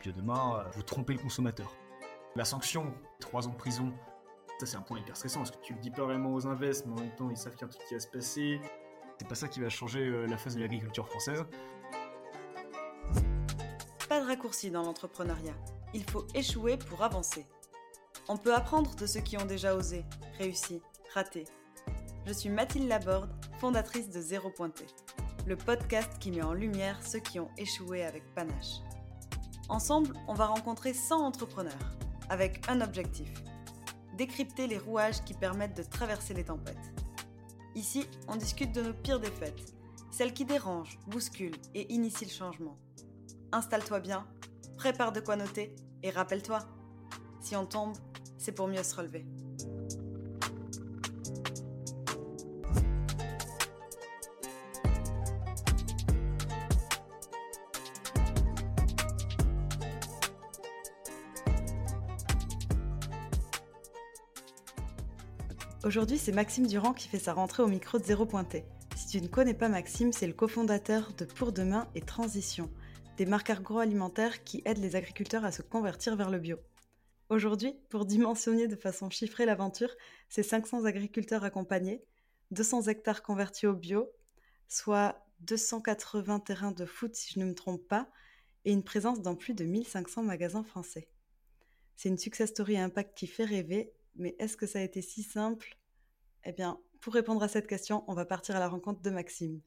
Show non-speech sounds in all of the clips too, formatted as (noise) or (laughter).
Puis demain, vous trompez le consommateur. La sanction, 3 ans de prison, ça c'est un point hyper stressant parce que tu le dis pas vraiment aux invests, mais en même temps ils savent qu'il y a un truc qui va se passer. C'est pas ça qui va changer la phase de l'agriculture française. Pas de raccourci dans l'entrepreneuriat. Il faut échouer pour avancer. On peut apprendre de ceux qui ont déjà osé, réussi, raté. Je suis Mathilde Laborde, fondatrice de Zéro Pointé, le podcast qui met en lumière ceux qui ont échoué avec panache. Ensemble, on va rencontrer 100 entrepreneurs, avec un objectif décrypter les rouages qui permettent de traverser les tempêtes. Ici, on discute de nos pires défaites, celles qui dérangent, bousculent et initient le changement. Installe-toi bien, prépare de quoi noter et rappelle-toi, si on tombe, c'est pour mieux se relever. Aujourd'hui, c'est Maxime Durand qui fait sa rentrée au micro de Zéro Pointé. Si tu ne connais pas Maxime, c'est le cofondateur de Pour Demain et Transition, des marques agroalimentaires qui aident les agriculteurs à se convertir vers le bio. Aujourd'hui, pour dimensionner de façon chiffrée l'aventure, c'est 500 agriculteurs accompagnés, 200 hectares convertis au bio, soit 280 terrains de foot si je ne me trompe pas, et une présence dans plus de 1500 magasins français. C'est une success story à impact qui fait rêver, mais est-ce que ça a été si simple eh bien, pour répondre à cette question, on va partir à la rencontre de Maxime.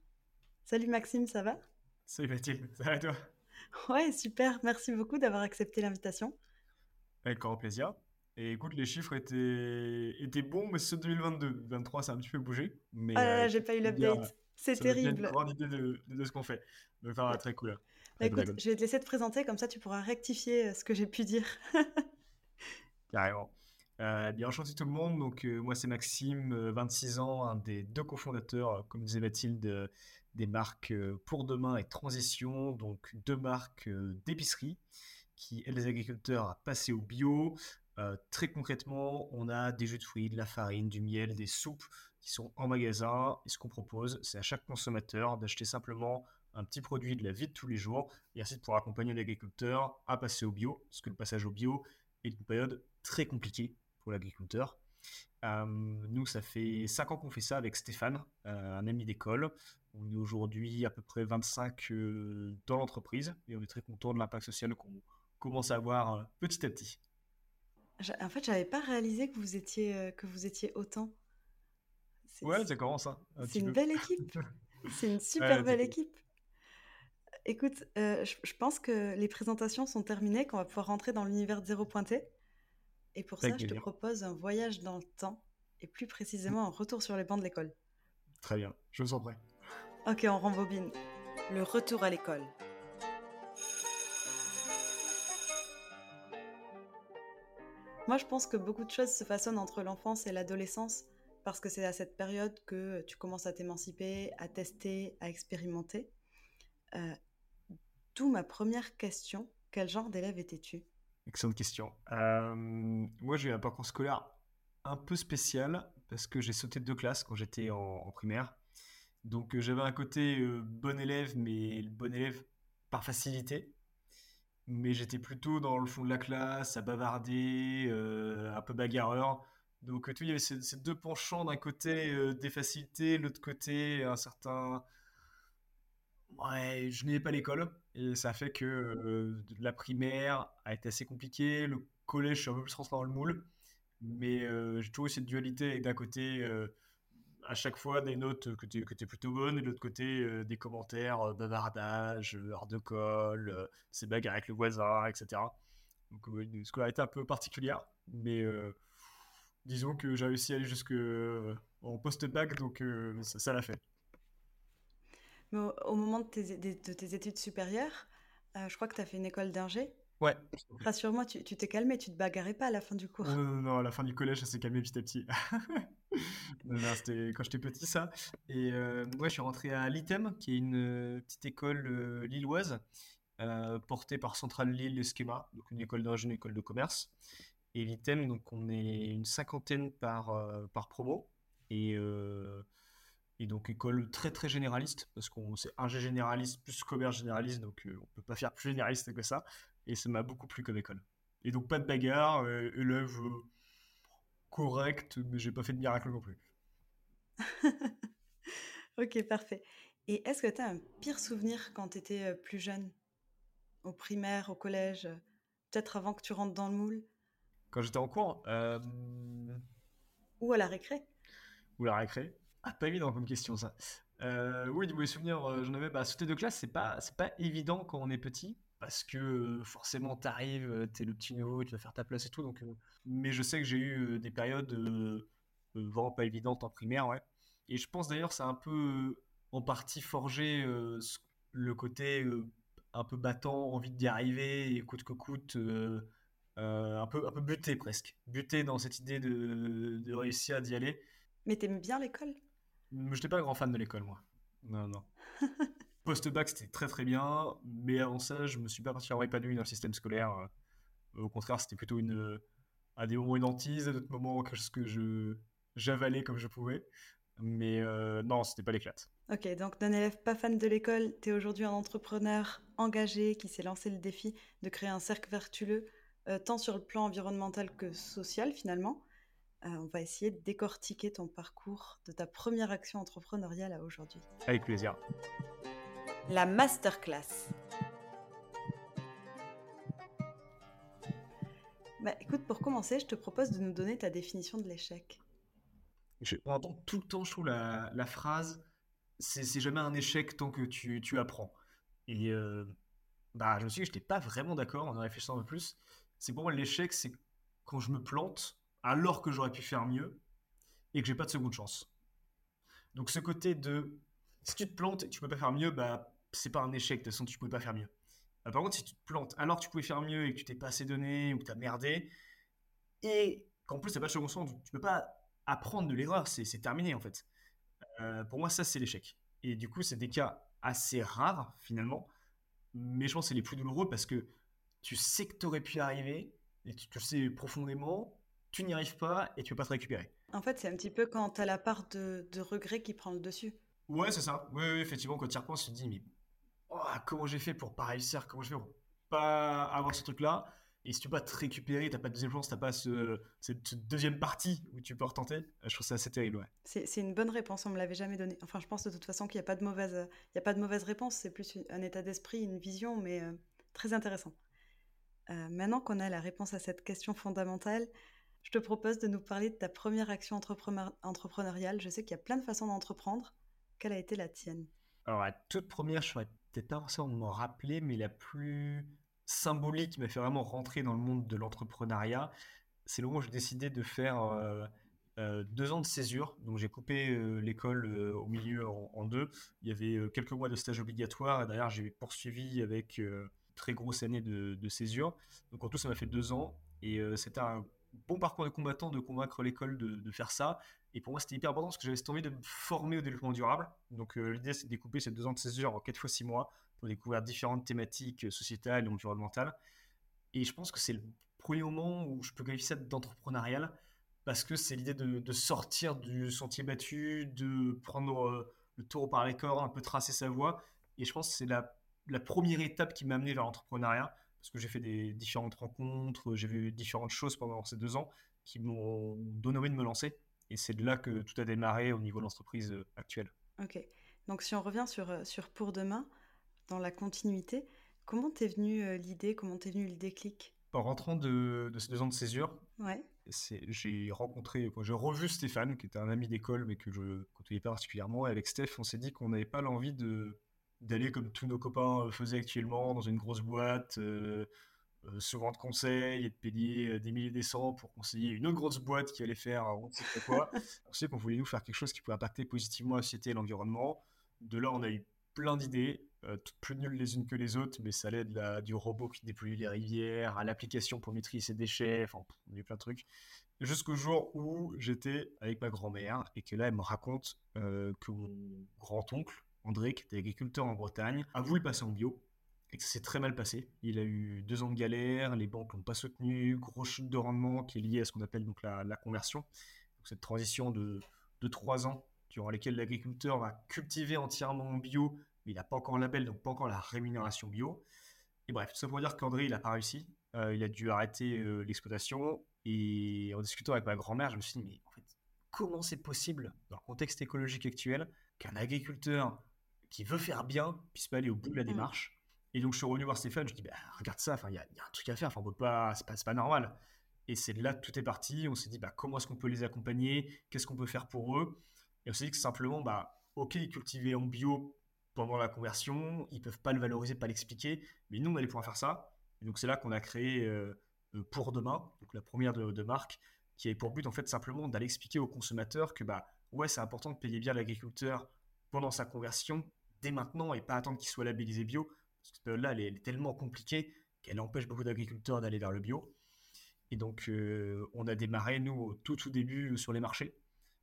Salut Maxime, ça va? Salut Mathilde, ça va toi? Ouais, super, merci beaucoup d'avoir accepté l'invitation. Avec grand plaisir. Et écoute, les chiffres étaient, étaient bons, mais c'est 2022. 2023, ça a un petit peu bougé. Mais, ah là là, euh, j'ai pas eu l'update. C'est terrible. Une grande idée de, ce qu'on fait. Donc, ça va très cool. Bah, écoute, je vais te laisser te présenter, comme ça tu pourras rectifier euh, ce que j'ai pu dire. (laughs) Carrément. Euh, bien enchanté tout le monde. Donc euh, moi c'est Maxime, 26 euh, ans, un des deux cofondateurs, comme disait Mathilde, des marques Pour Demain et Transition, donc deux marques d'épicerie qui aident les agriculteurs à passer au bio. très concrètement, on a des jus de fruits, de la farine, du miel, des soupes qui sont en magasin. Et ce qu'on propose, c'est à chaque consommateur d'acheter simplement un petit produit de la vie de tous les jours et ainsi de pouvoir accompagner l'agriculteur à passer au bio, parce que le passage au bio est une période très compliquée pour l'agriculteur. Euh, nous, ça fait 5 ans qu'on fait ça avec Stéphane, euh, un ami d'école. On est aujourd'hui à peu près 25 euh, dans l'entreprise et on est très content de l'impact social qu'on commence à avoir petit à petit. En fait, j'avais pas réalisé que vous étiez, que vous étiez autant. Ouais, ça commence. Hein, c'est une belle équipe. (laughs) c'est une super belle équipe. Écoute, je, pense que les présentations sont terminées, qu'on va pouvoir rentrer dans l'univers de zéro pointé. Et pour ça, je te propose un voyage dans le temps, et plus précisément un retour sur les bancs de l'école. Très bien, je me sens prêt. Ok, on rembobine. Le retour à l'école. Moi, je pense que beaucoup de choses se façonnent entre l'enfance et l'adolescence, parce que c'est à cette période que tu commences à t'émanciper, à tester, à expérimenter. Euh, D'où ma première question, quel genre d'élève étais-tu? Excellente question. Euh, moi, j'ai eu un parcours scolaire un peu spécial parce que j'ai sauté de deux classes quand j'étais en, primaire. Donc, euh, j'avais un côté euh, bon élève, mais bon élève par facilité. Mais j'étais plutôt dans le fond de la classe, à bavarder, un peu bagarreur. Donc, il y avait ces, ces deux penchants d'un côté des facilités, l'autre côté un certain Ouais, je n'ai pas l'école et ça fait que la primaire a été assez compliquée. Le collège, je suis un peu plus rentré dans le moule, mais j'ai toujours eu cette dualité avec d'un côté, à chaque fois, des notes que tu es plutôt bonnes et de l'autre côté, des commentaires, bavardage, hors de colle, ces bagarres avec le voisin, etc. Donc, une scolarité un peu particulière, mais disons que j'ai réussi à aller jusque post-bac, donc ça l'a fait. Mais au, moment de tes, de tes, études supérieures, euh, je crois que tu as fait une école d'ingé. Ouais. Rassure-moi, tu t'es calmé, tu te bagarrais pas à la fin du cours. Non, non, non, à la fin du collège, ça s'est calmé petit à petit. (laughs) c'était quand j'étais petit, ça. Et euh, moi, je suis rentré à l'ITEM, qui est une euh, petite école lilloise, portée par Centrale Lille le Schema, donc une école d'ingé, une école de commerce. Et l'ITEM, donc on est une cinquantaine par, par promo. Et et donc école très très généraliste, parce qu'on c'est un généraliste plus commerce généraliste, donc on euh, on peut pas faire plus généraliste que ça. Et ça m'a beaucoup plu comme école. Et donc pas de bagarre, élève correct, mais j'ai pas fait de miracle non plus. (laughs) ok, parfait. Et est-ce que tu as un pire souvenir quand tu étais plus jeune? Au primaire, au collège Peut-être avant que tu rentres dans le moule? Quand j'étais en cours Ou à la récré? Ou à la récré Ah, pas évident comme question ça. oui, du mauvais souvenir, j'en avais. Bah, sauter de classe, c'est pas, c'est pas évident quand on est petit parce que forcément t'arrives, t'es le petit nouveau, tu vas faire ta place et tout. Donc, mais je sais que j'ai eu des périodes vraiment pas évidentes en primaire, ouais. Et je pense d'ailleurs c'est un peu en partie forgé le côté un peu battant, envie d'y arriver, et coûte que coûte, un peu un peu buté presque, buté dans cette idée de, de réussir à d'y aller. Mais t'aimes bien l'école? Je n'étais pas un grand fan de l'école, moi. Non, non. (laughs) Post-bac, c'était très très bien, mais avant ça, je me suis pas particulièrement épanoui dans le système scolaire. Au contraire, c'était plutôt une, à des moments une hantise, à d'autres moments quelque chose que je j'avalais comme je pouvais. Mais euh, non, c'était pas l'éclate. Ok, donc d'un élève pas fan de l'école, tu es aujourd'hui un entrepreneur engagé qui s'est lancé le défi de créer un cercle vertueux, euh, tant sur le plan environnemental que social finalement. On va essayer de décortiquer ton parcours de ta première action entrepreneuriale à aujourd'hui. Avec plaisir la masterclass. Bah, écoute, pour commencer, je te propose de nous donner ta définition de l'échec. on entend tout le temps, je trouve, la, phrase c'est jamais un échec tant que tu, apprends. Et euh, bah, je me suis dit que je n'étais pas vraiment d'accord en réfléchissant un peu plus. C'est pour moi l'échec, c'est quand je me plante alors que j'aurais pu faire mieux et que j'ai pas de seconde chance. Donc ce côté de si tu te plantes et tu peux pas faire mieux, bah c'est pas un échec, de toute façon, tu pouvais pas faire mieux. Euh, par contre, si tu te plantes alors que tu pouvais faire mieux et que tu t'es pas assez donné ou que tu as merdé, et qu'en plus, tu pas de second sens, tu peux pas apprendre de l'erreur, c'est terminé en fait. Euh, pour moi, ça, c'est l'échec. Et du coup, c'est des cas assez rares finalement, mais je pense que c'est les plus douloureux parce que tu sais que tu aurais pu arriver, et tu, le sais profondément, tu n'y arrives pas et tu peux pas te récupérer. En fait, c'est un petit peu quand tu as la part de, regret qui prend le dessus. Ouais, c'est ça. Oui, effectivement, quand tu y repenses, tu te dis, mais Oh, comment j'ai fait pour pas réussir, comment je fais pour pas avoir ce truc-là? Et si tu peux pas te récupérer, t'as pas de deuxième chance, t'as pas cette deuxième partie où tu peux retenter, je trouve ça assez terrible. Ouais. C'est une bonne réponse, on me l'avait jamais donné. Enfin, je pense de toute façon qu'il n'y a pas de mauvaise, il y a pas de mauvaise réponse, c'est plus un état d'esprit, une vision, mais euh, très intéressant. Euh, maintenant qu'on a la réponse à cette question fondamentale, je te propose de nous parler de ta première action entrepreneuriale. Je sais qu'il y a plein de façons d'entreprendre. Quelle a été la tienne? Alors, la toute première, je serais peut-être pas forcément de m'en rappeler, mais la plus symbolique qui m'a fait vraiment rentrer dans le monde de l'entrepreneuriat, c'est le moment où j'ai décidé de faire euh, euh, deux ans de césure. Donc j'ai coupé euh, l'école au milieu en, deux. Il y avait quelques mois de stage obligatoire et derrière j'ai poursuivi avec très grosse année de, de, césure. Donc en tout ça m'a fait deux ans et c'était un bon parcours de combattant de convaincre l'école de, faire ça. Et pour moi, c'était hyper important parce que j'avais cette envie de me former au développement durable. Donc, euh, l'idée, c'est de découper ces deux ans de césure en quatre fois six mois pour découvrir différentes thématiques euh, sociétales et environnementales. Et je pense que c'est le premier moment où je peux qualifier ça d'entrepreneurial parce que c'est l'idée de, sortir du sentier battu, de prendre euh, le tour par les corps, un peu tracer sa voie. Et je pense que c'est la, la première étape qui m'a amené vers l'entrepreneuriat parce que j'ai fait des différentes rencontres, j'ai vu différentes choses pendant ces deux ans qui m'ont donné envie de me lancer. Et c'est de là que tout a démarré au niveau de l'entreprise euh, actuelle. Ok. Donc si on revient sur, euh, sur Pour Demain, dans la continuité, comment t'es venue euh, l'idée, comment t'es venu le déclic? En rentrant de, de, ces deux ans de césure, ouais. j'ai rencontré, j'ai revu Stéphane, qui était un ami d'école, mais que je côtoyais pas particulièrement. Et avec Steph, on s'est dit qu'on n'avait pas l'envie de d'aller comme tous nos copains euh, faisaient actuellement dans une grosse boîte, euh, euh, se vendre conseil et de payer des milliers des cents pour conseiller une autre grosse boîte qui allait faire on ne sait quoi. (laughs) on sait qu'on voulait nous faire quelque chose qui pouvait impacter positivement la société et l'environnement. De là, on a eu plein d'idées, toutes plus nulles les unes que les autres, mais ça allait de la, du robot qui déploie les rivières, à l'application pour maîtriser ses déchets, enfin, on a eu plein de trucs. Jusqu'au jour où j'étais avec ma grand-mère et que là, elle me raconte que mon grand-oncle, André, qui était agriculteur en Bretagne, a voulu passer en bio et que ça s'est très mal passé. Il a eu deux ans de galère, les banques l'ont pas soutenu, grosse chute de rendement qui est liée à ce qu'on appelle donc la, conversion. cette transition de, trois ans durant lesquels l'agriculteur va cultiver entièrement en bio, mais il n'a pas encore le label, donc pas encore la rémunération bio. Et bref, tout ça pour dire qu'André, il n'a pas réussi. il a dû arrêter l'exploitation. Et en discutant avec ma grand-mère, je me suis dit, mais en fait, comment c'est possible, dans le contexte écologique actuel, qu'un agriculteur qui veut faire bien puisse pas aller au bout de la mmh. démarche Et donc, je suis revenu voir Stéphane, je dis, bah, regarde ça, il y, a un truc à faire, peut pas, c'est pas, pas normal. Et c'est là que tout est parti. On s'est dit, bah, comment est-ce qu'on peut les accompagner? Qu'est-ce qu'on peut faire pour eux? Et on s'est dit que simplement, bah, ok, ils cultivaient en bio pendant la conversion, ils peuvent pas le valoriser, pas l'expliquer, mais nous, on allait pouvoir faire ça. Et donc, c'est là qu'on a créé euh, euh, Pour Demain, donc la première de, de marque, qui avait pour but, en fait, simplement d'aller expliquer aux consommateurs que, bah, ouais, c'est important de payer bien l'agriculteur pendant sa conversion, dès maintenant, et pas attendre qu'il soit labellisé bio, parce que là, elle est tellement compliquée qu'elle empêche beaucoup d'agriculteurs d'aller vers le bio. Et donc, euh, on a démarré, nous, au tout, tout début sur les marchés.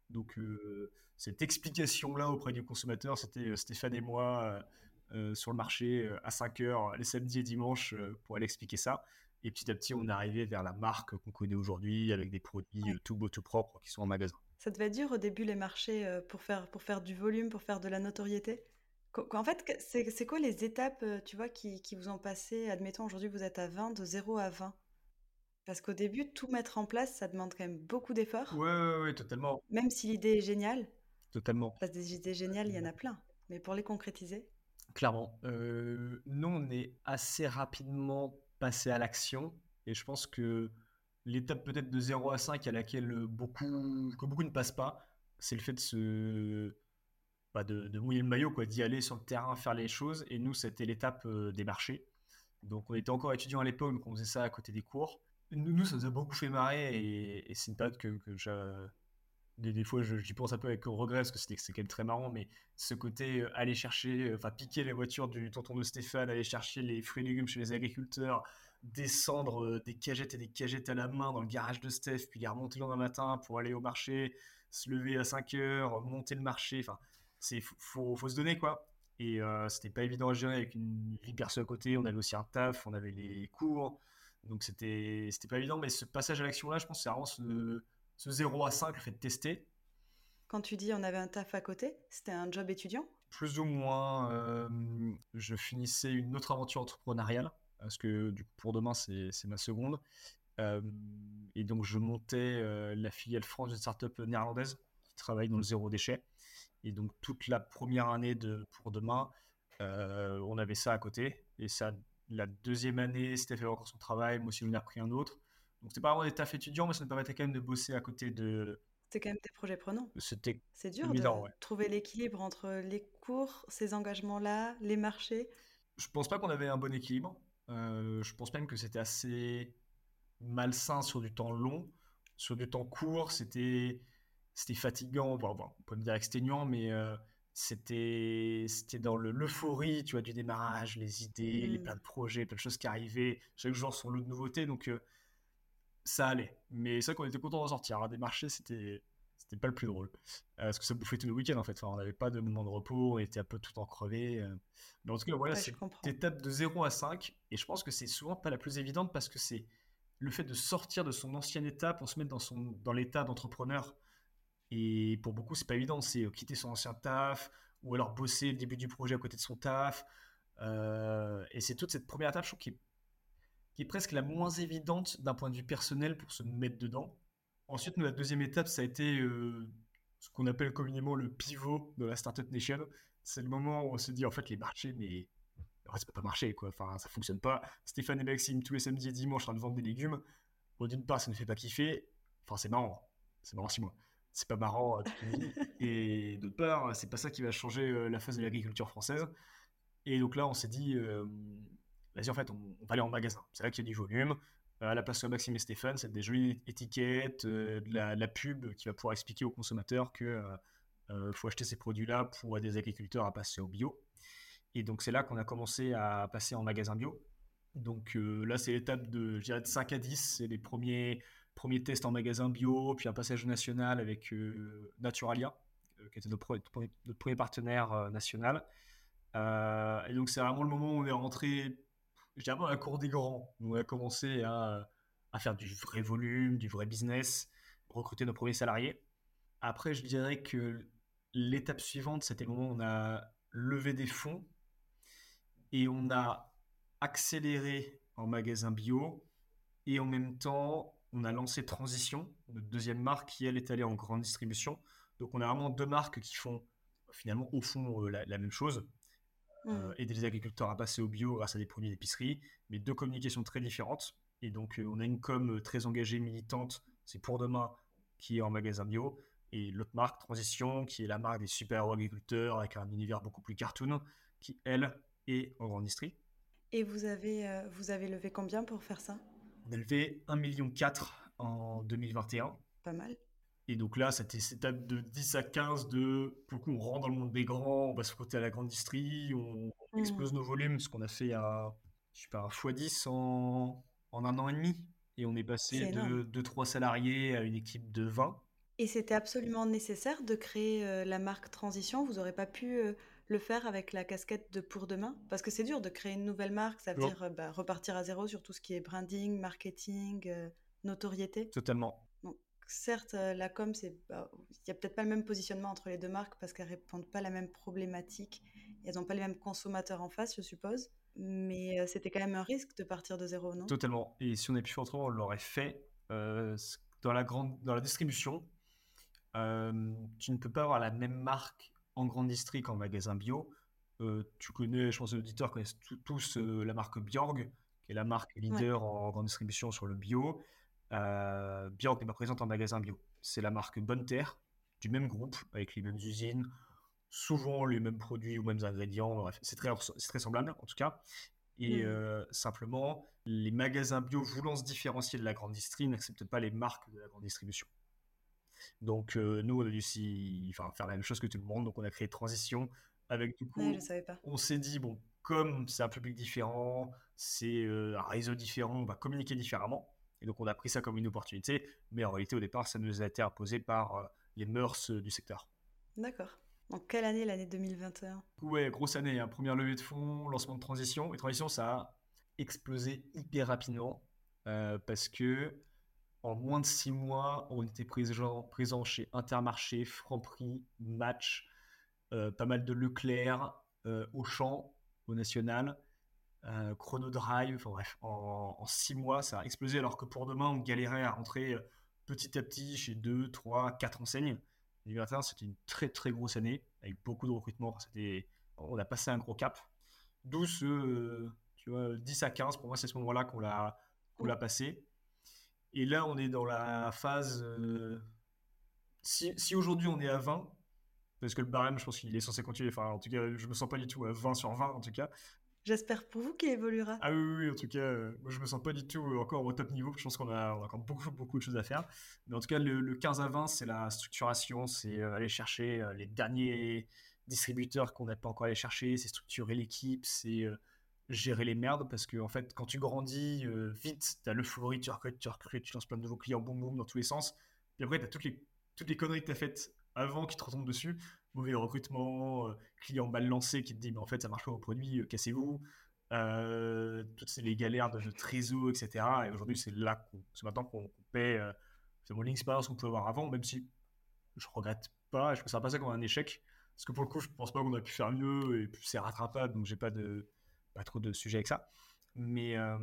Donc, euh, cette explication-là auprès du consommateur, c'était euh, Stéphane et moi sur le marché à 5 heures les samedis et dimanches pour aller expliquer ça. Et petit à petit, on est arrivé vers la marque qu'on connaît aujourd'hui avec des produits tout beaux, tout propres qui sont en magasin. Ça devait être dur au début les marchés pour faire, pour faire du volume, pour faire de la notoriété? En fait, c'est quoi les étapes tu vois, qui, qui vous ont passé? Admettons, aujourd'hui, vous êtes à 20, de 0 à 20. Parce qu'au début, tout mettre en place, ça demande quand même beaucoup d'efforts. Ouais, ouais, ouais, totalement. Même si l'idée est géniale. Totalement. Parce que des idées géniales, il y en a plein. Mais pour les concrétiser? Clairement. Euh, nous, on est assez rapidement passé à l'action. Et je pense que l'étape peut-être de 0 à 5 à laquelle beaucoup, que beaucoup ne passent pas, c'est le fait de se. Bah, de, mouiller le maillot, quoi, d'y aller sur le terrain, faire les choses. Et nous, c'était l'étape euh, des marchés. Donc, on était encore étudiants à l'époque, donc on faisait ça à côté des cours nous, ça nous a beaucoup fait marrer et, c'est une période que, que des, des, fois j'y pense un peu avec regret parce que c'est quand même très marrant, mais ce côté euh, aller chercher, euh, enfin piquer les voitures du tonton de Stéphane, aller chercher les fruits et légumes chez les agriculteurs, descendre des cagettes et des cagettes à la main dans le garage de Steph, puis les remonter le lendemain matin pour aller au marché, se lever à 5 heures, monter le marché, enfin, c'est faut, faut, se donner quoi. Et c'était pas évident à gérer avec une vie perso à côté, on avait aussi un taf, on avait les cours. Donc c'était c'était pas évident, mais ce passage à l'action là, je pense, c'est vraiment ce, ce 0 à 5, le fait de tester. Quand tu dis on avait un taf à côté, c'était un job étudiant? Plus ou moins. Euh, je finissais une autre aventure entrepreneuriale, parce que du coup, pour demain, c'est ma seconde. Euh, et donc, je montais euh, la filiale France d'une startup néerlandaise qui travaille dans le zéro déchet. Et donc, toute la première année de pour demain, on avait ça à côté. Et ça la deuxième année, c'était fait encore son travail. Moi aussi, j'en ai repris un autre. Donc, c'était pas vraiment des tafs étudiants, mais ça nous permettait quand même de bosser à côté de. C'était quand même des projets prenants. C'était. C'est dur de trouver l'équilibre entre les cours, ces engagements-là, les marchés. Je pense pas qu'on avait un bon équilibre. Euh, je pense même que c'était assez malsain sur du temps long. Sur du temps court, c'était c'était fatigant. Bon, on peut me dire exténuant, mais euh, c'était c'était dans l'euphorie tu vois du démarrage les idées les mmh. plein de projets plein de choses qui arrivaient. Chaque jour son lot de nouveautés donc euh, ça allait. Mais c'est vrai qu'on était content d'en sortir hein. des marchés c'était c'était pas le plus drôle. Euh, parce que ça bouffait tout le week-end en fait. On n'avait pas de moment de repos on était un peu tout en crevé mais en tout cas voilà c'est une étape de 0 à 5 et je pense que c'est souvent pas la plus évidente parce que c'est le fait de sortir de son ancienne étape on se met dans son dans l'état d'entrepreneur et pour beaucoup, c'est pas évident. C'est euh, quitter son ancien taf ou alors bosser le début du projet à côté de son taf. Euh, et c'est toute cette première étape, je trouve, qui est, presque la moins évidente d'un point de vue personnel pour se mettre dedans. Ensuite, la deuxième étape, ça a été euh, ce qu'on appelle communément le pivot de la Startup Nation. C'est le moment où on se dit, en fait, les marchés, mais en fait, ça peut pas marcher, quoi. Enfin, ça fonctionne pas. Stéphane et Maxime, tous les samedis et dimanches, en train de vendre des légumes. Bon, d'une part, ça ne fait pas kiffer. Enfin, c'est marrant. C'est marrant si moi c'est pas marrant. et d'autre part, c'est pas ça qui va changer euh, la phase de l'agriculture française. Et donc là, on s'est dit, euh, vas-y, en fait, on, va aller en magasin. C'est là qu'il y a du volume. Euh, à la place de Maxime et Stéphane, c'est des jolies étiquettes, de la, pub qui va pouvoir expliquer aux consommateurs que faut acheter ces produits-là pour des agriculteurs à passer au bio. Et donc c'est là qu'on a commencé à passer en magasin bio. Donc là, c'est l'étape de, je de 5 à 10. C'est les premiers premier test en magasin bio, puis un passage national avec euh, Naturalia, euh, qui était notre, premier, partenaire euh, national. et donc, c'est vraiment le moment où on est rentré, je dirais, dans la cour des grands. Où on a commencé à, à, faire du vrai volume, du vrai business, recruter nos premiers salariés. Après, je dirais que l'étape suivante, c'était le moment où on a levé des fonds et on a accéléré en magasin bio et en même temps, on a lancé Transition, notre deuxième marque qui, elle, est allée en grande distribution. Donc, on a vraiment deux marques qui font finalement, au fond, la, même chose. Mmh. aider les agriculteurs à passer au bio grâce à des produits d'épicerie, mais deux communications très différentes. Et donc, on a une com très engagée, militante, c'est pour demain, qui est en magasin bio, et l'autre marque, Transition, qui est la marque des super-héros agriculteurs avec un univers beaucoup plus cartoon, qui, elle, est en grande industrie. Et vous avez, euh, vous avez levé combien pour faire ça? On a levé 1,4 million en 2021. Pas mal. Et donc là, c'était cette étape de 10 à 15 de, pour le coup, on rentre dans le monde des grands, on va se frotter à la grande industrie, on, mmh. explose nos volumes, ce qu'on a fait à, je sais pas, x10 en, en un an et demi. Et on est passé de, de 3 salariés à une équipe de 20. Et c'était absolument nécessaire de créer euh, la marque Transition. Vous n'aurez pas pu euh, le faire avec la casquette de pour demain? Parce que c'est dur de créer une nouvelle marque, ça veut dire euh, bah, repartir à zéro sur tout ce qui est branding, marketing, notoriété. Totalement. Donc, certes, la com, c'est, bah, il n'y a peut-être pas le même positionnement entre les deux marques parce qu'elles répondent pas à la même problématique. elles n'ont pas les mêmes consommateurs en face, je suppose. Mais c'était quand même un risque de partir de zéro, non? Totalement. Et si on avait pu faire autrement, on l'aurait fait. dans, la grande, dans la distribution, euh, tu ne peux pas avoir la même marque en grande district qu'en magasin bio. Euh, tu connais, je pense que les auditeurs connaissent tous euh, la marque Bjorg, qui est la marque leader en grande distribution sur le bio. Bjorg n'est pas présente en magasin bio. C'est la marque Bonne Terre, du même groupe, avec les mêmes usines, souvent les mêmes produits ou mêmes ingrédients. Bref, c'est très, très semblable en tout cas. Et mmh. simplement, les magasins bio voulant se différencier de la grande distribution n'acceptent pas les marques de la grande distribution. Donc, nous, on a dû enfin, faire la même chose que tout le monde. Donc, on a créé Transition avec du coup. On s'est dit, bon, comme c'est un public différent, c'est un réseau différent, on va communiquer différemment. Et donc, on a pris ça comme une opportunité. Mais en réalité, au départ, ça nous a été imposé par les mœurs du secteur. D'accord. En quelle année, l'année 2021 Ouais, grosse année. Hein. Première levée de fonds, lancement de transition. Et transition, ça a explosé hyper rapidement parce que en moins de six mois, on était présent, présent chez Intermarché, Franprix, Match, euh, pas mal de Leclerc, euh, Auchan, au National, euh, Chronodrive, enfin bref, en, six mois, ça a explosé alors que pour demain, on galérait à rentrer euh, petit à petit chez deux, trois, quatre enseignes. 2021, c'était une très très grosse année avec beaucoup de recrutement. On a passé un gros cap. 12, tu vois, 10 à 15, pour moi, c'est ce moment-là qu'on l'a, qu'on l'a passé. Et là, on est dans la phase. Euh, si, aujourd'hui on est à 20, parce que le barème, je pense qu'il est censé continuer. Enfin, en tout cas, je me sens pas du tout à 20 sur 20, en tout cas. J'espère pour vous qu'il évoluera. Ah oui, oui, en tout cas, euh, moi je me sens pas du tout encore au top niveau. Je pense qu'on a, encore beaucoup, beaucoup de choses à faire. Mais en tout cas, le, 15 à 20, c'est la structuration, c'est euh, aller chercher les derniers distributeurs qu'on n'a pas encore allé chercher, c'est structurer l'équipe, c'est gérer les merdes parce que en fait quand tu grandis euh, vite tu as le favori tu recrutes tu recrutes tu lances plein de nouveaux clients boum boum dans tous les sens. Puis après tu as toutes les toutes les conneries que tu as faites avant qui te retombent dessus. Mauvais recrutement euh, client mal lancé qui te dit mais en fait ça marche pas vos produits euh, cassez-vous. Toutes ces galères de, trésor etc et aujourd'hui c'est là c'est maintenant qu'on paie c'est mon l'expérience qu'on pouvait avoir avant même si je regrette pas je ne ça pas ça comme un échec. Parce que pour le coup je pense pas qu'on aurait pu faire mieux et c'est rattrapable donc j'ai pas de pas trop de sujets avec ça. Mais euh,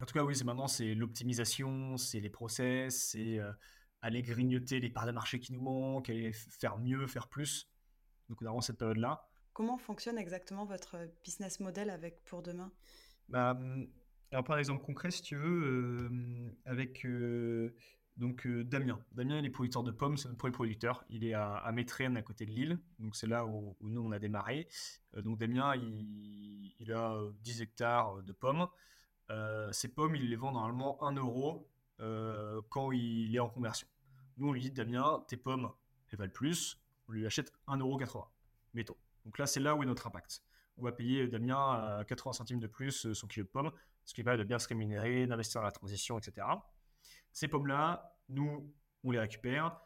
en tout cas, oui, c'est maintenant, c'est l'optimisation, c'est les process, c'est euh, aller grignoter les parts de marché qui nous manquent, aller faire mieux, faire plus. Donc, on a vraiment cette période-là. Comment fonctionne exactement votre business model avec Pour Demain? Bah, alors, par exemple concret, si tu veux, euh, avec donc euh, Damien. Damien, il est producteur de pommes, c'est notre premier producteur. Il est à, à à côté de Lille. Donc c'est là où, nous, on a démarré. Euh, donc Damien, il, a 10 euh, hectares de pommes. ces pommes, il les vend normalement 1 euro quand il est en conversion. Nous, on lui dit, Damien, tes pommes, elles valent plus. On lui achète 1,80 euro, mettons. Donc là, c'est là où est notre impact. On va payer Damien à 80 centimes de plus son kilo de pommes, ce qui permet de bien se rémunérer, d'investir dans la transition, etc. Ces pommes-là, nous, on les récupère,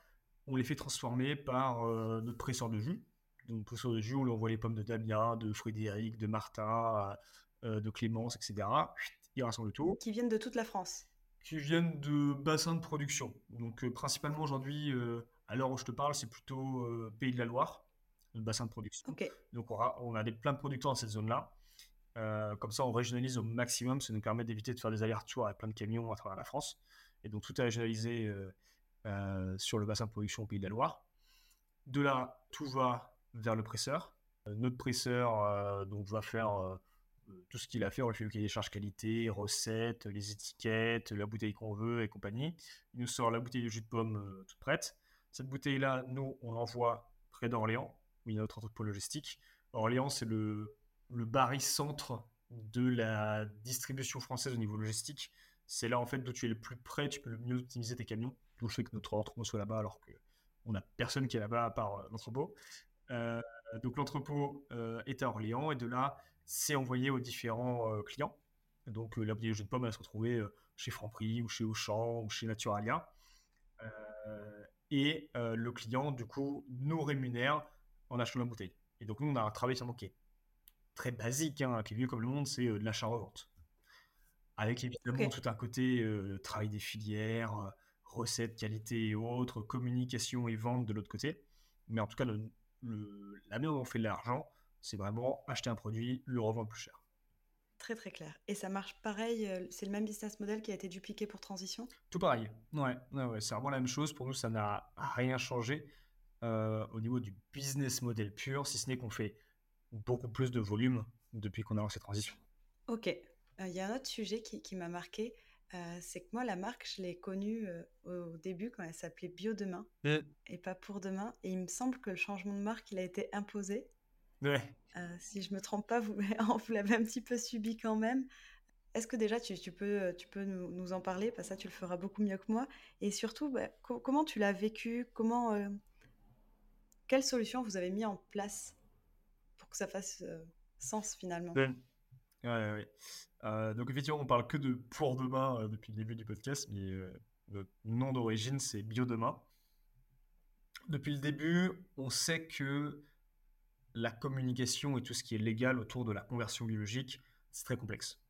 on les fait transformer par euh, notre presseur de jus. Donc, presseur de jus, on lui envoie les pommes de Damien, de Frédéric, de Martha, euh, de Clémence, etc. Il rassemble tout. Qui viennent de toute la France Qui viennent de bassins de production. Donc, euh, principalement aujourd'hui, à l'heure où je te parle, c'est plutôt Pays de la Loire, le bassin de production. Donc, on a, on a des, plein de producteurs dans cette zone-là. comme ça, on régionalise au maximum. Ça nous permet d'éviter de faire des allers-retours avec plein de camions à travers la France. Et donc, tout est régionalisé sur le bassin de production au Pays de la Loire. De là, tout va vers le presseur. notre presseur donc, va faire tout ce qu'il a fait, on lui fait le cahier des charges qualité, recettes, les étiquettes, la bouteille qu'on veut et compagnie. Il nous sort la bouteille de jus de pomme euh, toute prête. Cette bouteille-là, nous, on l'envoie près d'Orléans, où il y a notre entrepôt logistique. Orléans, c'est le, le centre de la distribution française au niveau logistique. C'est là, en fait, d'où tu es le plus près, tu peux le mieux optimiser tes camions. D'où le fait que notre entrepôt soit là-bas, alors qu'on n'a personne qui est là-bas à part euh, l'entrepôt. Euh, donc l'entrepôt est à Orléans, et de là, c'est envoyé aux différents euh, clients. Donc euh, la bouteille de jus de pomme, elle se retrouvait euh, chez Franprix ou chez Auchan ou chez Naturalia. et le client, du coup, nous rémunère en achetant la bouteille. Et donc nous, on a un travail qui est très basique, hein, qui est vieux comme le monde, c'est de l'achat-revente. Avec évidemment tout un côté travail des filières, recettes, qualité et autres, communication et vente de l'autre côté. Mais en tout cas, le, la manière dont on fait de l'argent, c'est vraiment acheter un produit, le revendre plus cher. Très très clair. Et ça marche pareil, euh, c'est le même business model qui a été dupliqué pour Transition? Tout pareil. Ouais, ouais, c'est vraiment la même chose. Pour nous, ça n'a rien changé euh, au niveau du business model pur, si ce n'est qu'on fait beaucoup plus de volume depuis qu'on a lancé Transition. Ok. Euh, il y a un autre sujet qui, qui m'a marqué. c'est que moi, la marque, je l'ai connue au début quand elle s'appelait Bio Demain mmh. et pas pour demain. Et il me semble que le changement de marque, il a été imposé. Ouais. Euh, si je me trompe pas, vous, (laughs) vous l'avez un petit peu subi quand même. Est-ce que déjà tu, tu, peux, tu peux nous, en parler? Parce que ça, tu le feras beaucoup mieux que moi. Et surtout, bah, comment tu l'as vécu? Comment, euh, Quelles solutions vous avez mis en place pour que ça fasse euh, sens finalement? Ouais, ouais. donc effectivement, on parle que de pour demain depuis le début du podcast, mais notre nom d'origine, c'est Bio Demain. Depuis le début, on sait que la communication et tout ce qui est légal autour de la conversion biologique, c'est très complexe.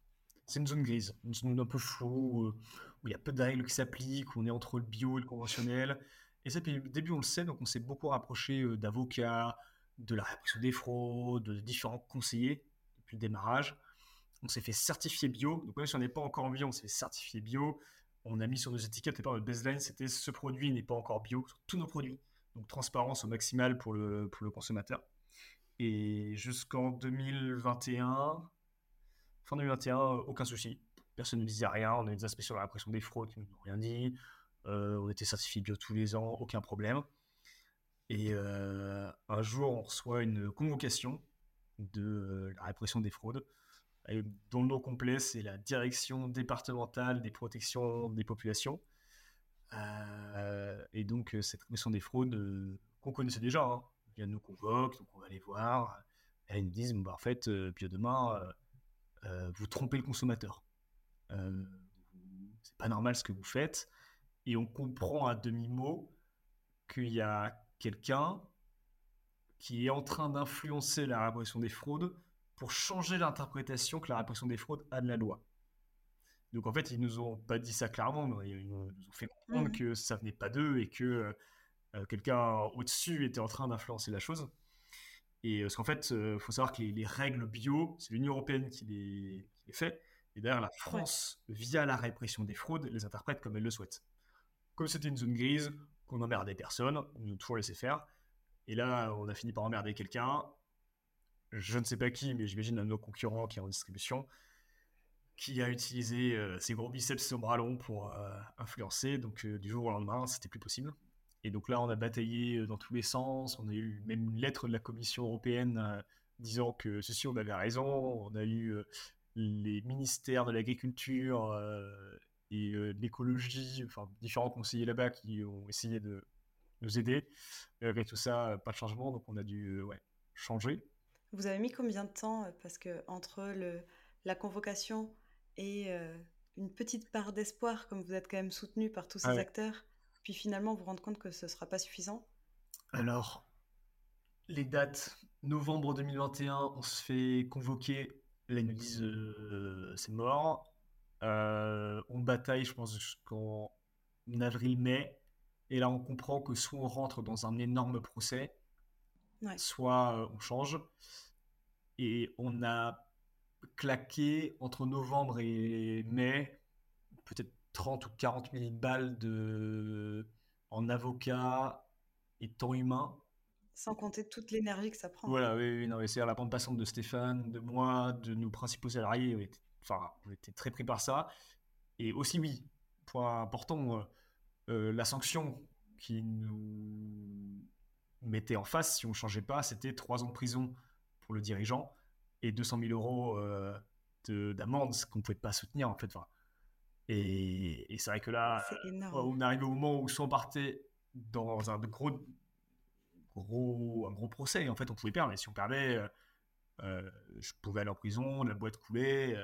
C'est une zone grise, une zone un peu floue, euh, où il y a peu de règles qui s'appliquent, où on est entre le bio et le conventionnel. Et ça, depuis le début, on le sait, donc on s'est beaucoup rapproché euh, d'avocats, de la répression des fraudes, de différents conseillers depuis le démarrage. On s'est fait certifier bio, donc même si on n'est pas encore en bio, on s'est fait certifier bio. On a mis sur nos étiquettes, et par notre baseline, c'était ce produit n'est pas encore bio sur tous nos produits. Donc transparence au maximal pour le, consommateur. Et jusqu'en 2021, fin 2021, aucun souci. Personne ne disait rien. On a des inspections de la répression des fraudes qui ne nous ont rien dit. Euh, on était certifié bio tous les ans, aucun problème. Et euh, un jour, on reçoit une convocation de euh, la répression des fraudes, dont le nom complet, c'est la Direction départementale des protections des populations. et donc, cette répression des fraudes qu'on connaissait déjà, hein, vient nous convoque, donc on va aller voir. Et ils nous disent, bah, en fait, euh, puis demain, euh, euh, vous trompez le consommateur. c'est pas normal ce que vous faites. Et on comprend à demi-mot qu'il y a quelqu'un qui est en train d'influencer la répression des fraudes pour changer l'interprétation que la répression des fraudes a de la loi. Donc en fait, ils nous ont pas dit ça clairement, mais ils nous ont fait comprendre mmh. que ça venait pas d'eux et que euh, quelqu'un au-dessus était en train d'influencer la chose. Et euh, parce qu'en fait, il euh, faut savoir que les, règles bio, c'est l'Union européenne qui les, fait. Et d'ailleurs, la France, via la répression des fraudes, les interprète comme elle le souhaite. Comme c'était une zone grise, qu'on n'emmerdait personne, on nous toujours laissé faire. Et là, on a fini par emmerder quelqu'un. Je ne sais pas qui, mais j'imagine un de nos concurrents qui est en distribution, qui a utilisé ses gros biceps son bras long pour influencer. Donc, du jour au lendemain, c'était plus possible. Et donc là, on a bataillé euh, dans tous les sens. On a eu même une lettre de la Commission européenne euh, disant que ceci, on avait raison. On a eu euh, les ministères de l'agriculture et de l'écologie, enfin différents conseillers là-bas qui ont essayé de nous aider. Avec tout ça, pas de changement, donc on a dû changer. Vous avez mis combien de temps Parce que entre le, la convocation et une petite part d'espoir, comme vous êtes quand même soutenu par tous ah ces acteurs, puis finalement vous rendre compte que ce ne sera pas suffisant? Alors, les dates, novembre 2021, on se fait convoquer, là ils nous disent euh, c'est mort. Euh, on bataille, je pense, jusqu'en avril-mai. Et là, on comprend que soit on rentre dans un énorme procès, soit euh, on change. Et on a claqué entre novembre et mai, peut-être 30 ou 40 000 balles de... en avocat et temps humain. Sans compter toute l'énergie que ça prend. Voilà, oui, oui non, c'est la bande passante de Stéphane, de moi, de nos principaux salariés. On était, enfin, on était très pris par ça. Et aussi, oui, point important, euh, euh, la sanction qui nous mettait en face si on ne changeait pas, c'était trois ans de prison pour le dirigeant et 200 000 euros euh, d'amende, ce qu'on ne pouvait pas soutenir en fait. Enfin, et, c'est vrai que là, on arrive au moment où soit on partait dans un gros, gros, un gros procès, en fait on pouvait perdre, et si on perdait, je pouvais aller en prison, la boîte coulait